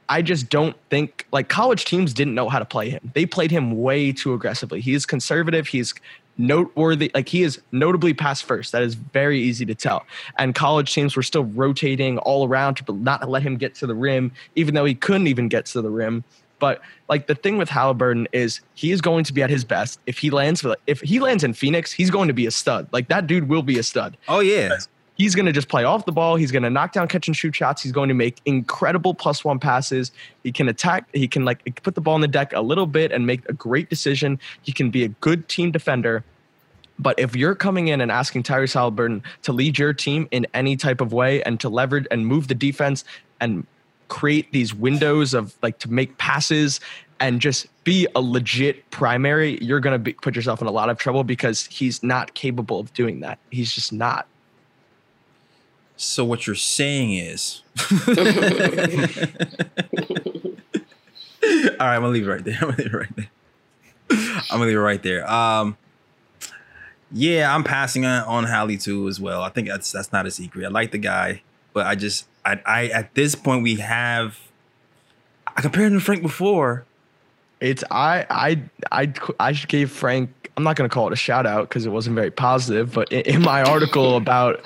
I just don't think like college teams didn't know how to play him. They played him way too aggressively. He is conservative. He's noteworthy. Like he is notably pass first. That is very easy to tell. And college teams were still rotating all around to not let him get to the rim, even though he couldn't even get to the rim. But like the thing with Halliburton is he is going to be at his best if he lands for if he lands in Phoenix, he's going to be a stud. Like that dude will be a stud Oh yeah. he's going to just play off the ball. He's going to knock down catch and shoot shots. He's going to make incredible plus one passes. He can attack. He can like put the ball in the deck a little bit and make a great decision. He can be a good team defender. But if you're coming in and asking Tyrese Halliburton to lead your team in any type of way and to leverage and move the defense and create these windows of like to make passes and just be a legit primary, you're going to put yourself in a lot of trouble because he's not capable of doing that. He's just not. So what you're saying is, all right, I'm gonna leave it right there. I'm gonna leave it right there. I'm gonna leave it right there. Um, yeah, I'm passing on on Hallie too as well. I think that's that's not a secret. I like the guy, but I just I, I at this point we have. I compared him to Frank before. It's I I I I gave Frank. I'm not gonna call it a shout out because it wasn't very positive. But in, in my article about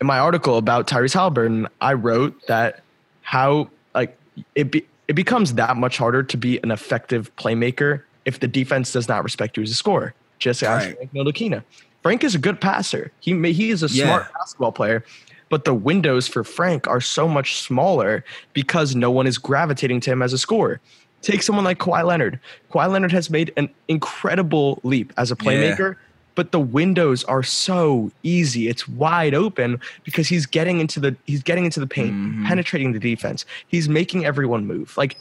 in my article about Tyrese Halliburton, I wrote that how like it be, it becomes that much harder to be an effective playmaker if the defense does not respect you as a scorer. Just ask Right. Frank Ntilikina. Frank is a good passer. He may, he is a Yeah. smart basketball player, but the windows for Frank are so much smaller because no one is gravitating to him as a scorer. Take someone like Kawhi Leonard. Kawhi Leonard has made an incredible leap as a playmaker, but the windows are so easy. It's wide open because he's getting into the he's getting into the paint, Mhm. penetrating the defense. He's making everyone move. Like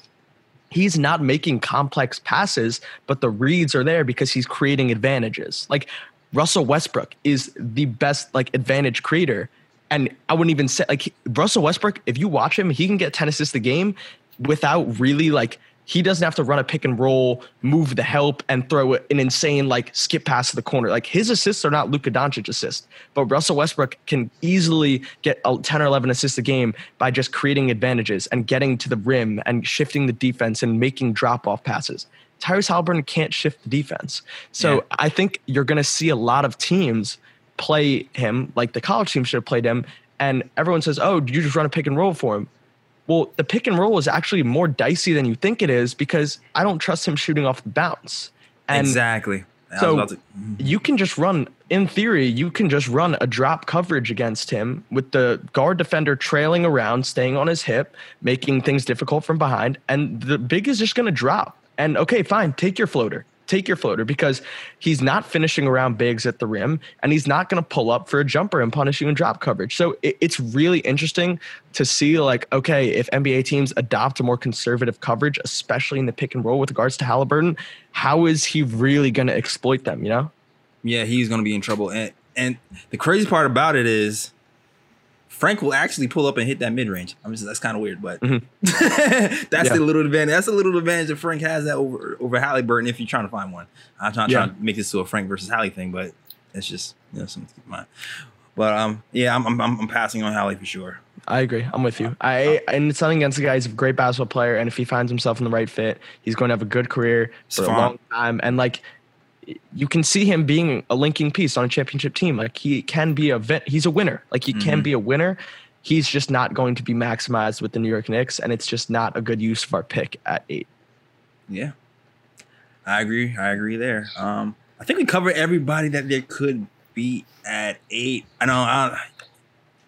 he's not making complex passes, but the reads are there because he's creating advantages. Like Russell Westbrook is the best like advantage creator. And I wouldn't even say like Russell Westbrook, if you watch him, he can get 10 assists a game without really like he doesn't have to run a pick and roll, move the help, and throw an insane like skip pass to the corner. Like his assists are not Luka Doncic assists, but Russell Westbrook can easily get a 10 or 11 assists a game by just creating advantages and getting to the rim and shifting the defense and making drop off passes. Tyrese Halliburton can't shift the defense. So Yeah. I think you're going to see a lot of teams play him like the college team should have played him. And everyone says, oh, you just run a pick and roll for him. Well, the pick and roll is actually more dicey than you think it is because I don't trust him shooting off the bounce. And exactly. So- to- mhm. you can just run, in theory, you can just run a drop coverage against him with the guard defender trailing around, staying on his hip, making things difficult from behind. And the big is just going to drop. And okay, fine, take your floater. Take your floater because he's not finishing around bigs at the rim and he's not going to pull up for a jumper and punish you in drop coverage. So it, it's really interesting to see, like, okay, if NBA teams adopt a more conservative coverage, especially in the pick and roll with regards to Halliburton, how is he really going to exploit them, you know? yeah, he's gonna be in trouble. And and the crazy part about it is Frank will actually pull up and hit that mid range. I mean, that's kind of weird, but Mhm. that's Yeah. the little advantage. That's a little advantage that Frank has that over over Halliburton if you're trying to find one. I'm not Yeah. trying to make this to a Frank versus Hallie thing, but it's just you know something to keep in mind. But um, yeah, I'm I'm, I'm passing on Hallie for sure. I agree. I'm with you. I and it's nothing against the guy. He's a great basketball player, and if he finds himself in the right fit, he's going to have a good career for a long time. And like, you can see him being a linking piece on a championship team. Like he can be a vet. He's a winner. Like he can Mhm. be a winner. He's just not going to be maximized with the New York Knicks, and it's just not a good use of our pick at eight. Yeah, I agree. I agree there. Um, I think we covered everybody that there could be at eight. I know. I,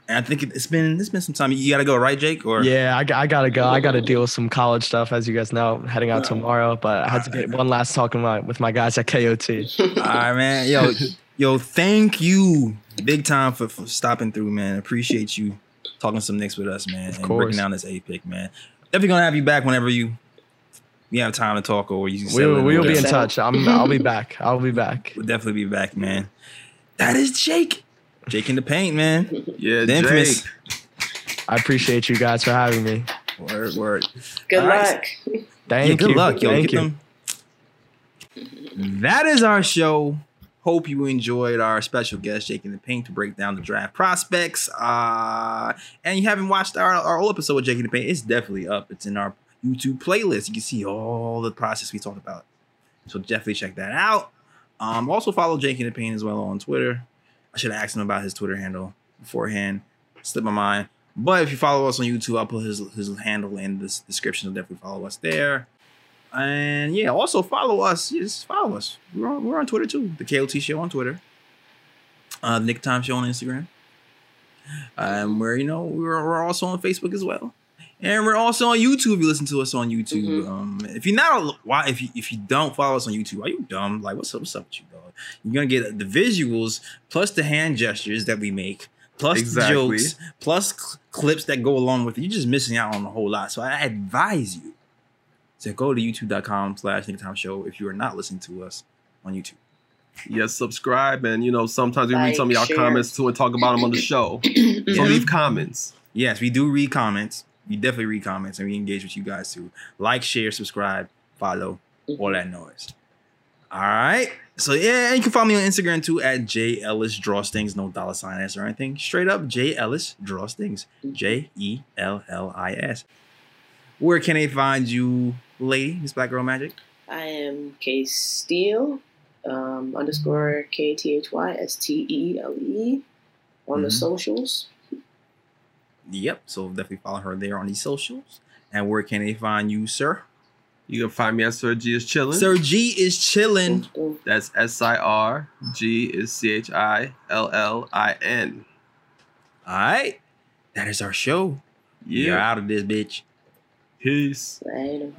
and I think it's been it's been some time. You got to go, right, Jake? Or Yeah, I, I gotta go. I gotta deal with some college stuff, as you guys know, heading out uh, tomorrow. But I had to get one last talk with my, with my guys at KOT. All right, man. Yo, yo, thank you big time for, for stopping through, man. Appreciate you talking some Knicks with us, man, and course. breaking down this A pick, man. Definitely gonna have you back whenever you you have time to talk or you. we, will, we'll be in touch. I'm, I'll be back. I'll be back. We'll definitely be back, man. That is Jake. Jake in the paint, man. Yeah, The infamous. Jake. I appreciate you guys for having me. Word, word. Good All right. luck. Thank yeah, good you. luck, yo. Thank Get you. them. That is our show. Hope you enjoyed our special guest, Jake in the Paint, to break down the draft prospects. Uh, and you haven't watched our, our old episode with Jake in the Paint, it's definitely up. It's in our YouTube playlist. You can see all the process we talked about. So definitely check that out. Um, also follow Jake in the Paint as well on Twitter. I should have asked him about his Twitter handle beforehand. Slipped my mind. But if you follow us on YouTube, I'll put his his handle in the description. So definitely follow us there. And yeah, also follow us. Just follow us. We're on, we're on Twitter too. The KOT Show on Twitter. Uh, the Nick Time Show on Instagram. Um, we're you know we're we're also on Facebook as well, and we're also on YouTube. If you listen to us on YouTube, Mhm. um, if you're not why if you if you don't follow us on YouTube, are you dumb? Like what's up? What's up with you, dog? You're gonna get the visuals plus the hand gestures that we make, plus Exactly. the jokes, plus cl- clips that go along with it. You're just missing out on a whole lot. So I advise you to go to youtube.com slash Nick Time Show if you are not listening to us on YouTube. Yes, subscribe, and you know sometimes we read some of y'all share. comments too and talk about them on the show. So leave comments. Yes, we do read comments. We definitely read comments and we engage with you guys too. Like, share, subscribe, follow, all that noise. All right. So yeah, and you can follow me on Instagram too at J Ellis Drawstings, no dollar sign S or anything. Straight up J Ellis Drawstings. J E L L I S. Where can they find you, lady, Miss Black Girl Magic? I am K Steele um, underscore K T H Y S T E L E on the Mhm. socials. Yep. So definitely follow her there on these socials. And where can they find you, sir? You can find me at Sir G is chilling. Sir G is chilling. That's S I R G is C H I L L I N. All right. That is our show. You're out of this bitch. Peace. Later.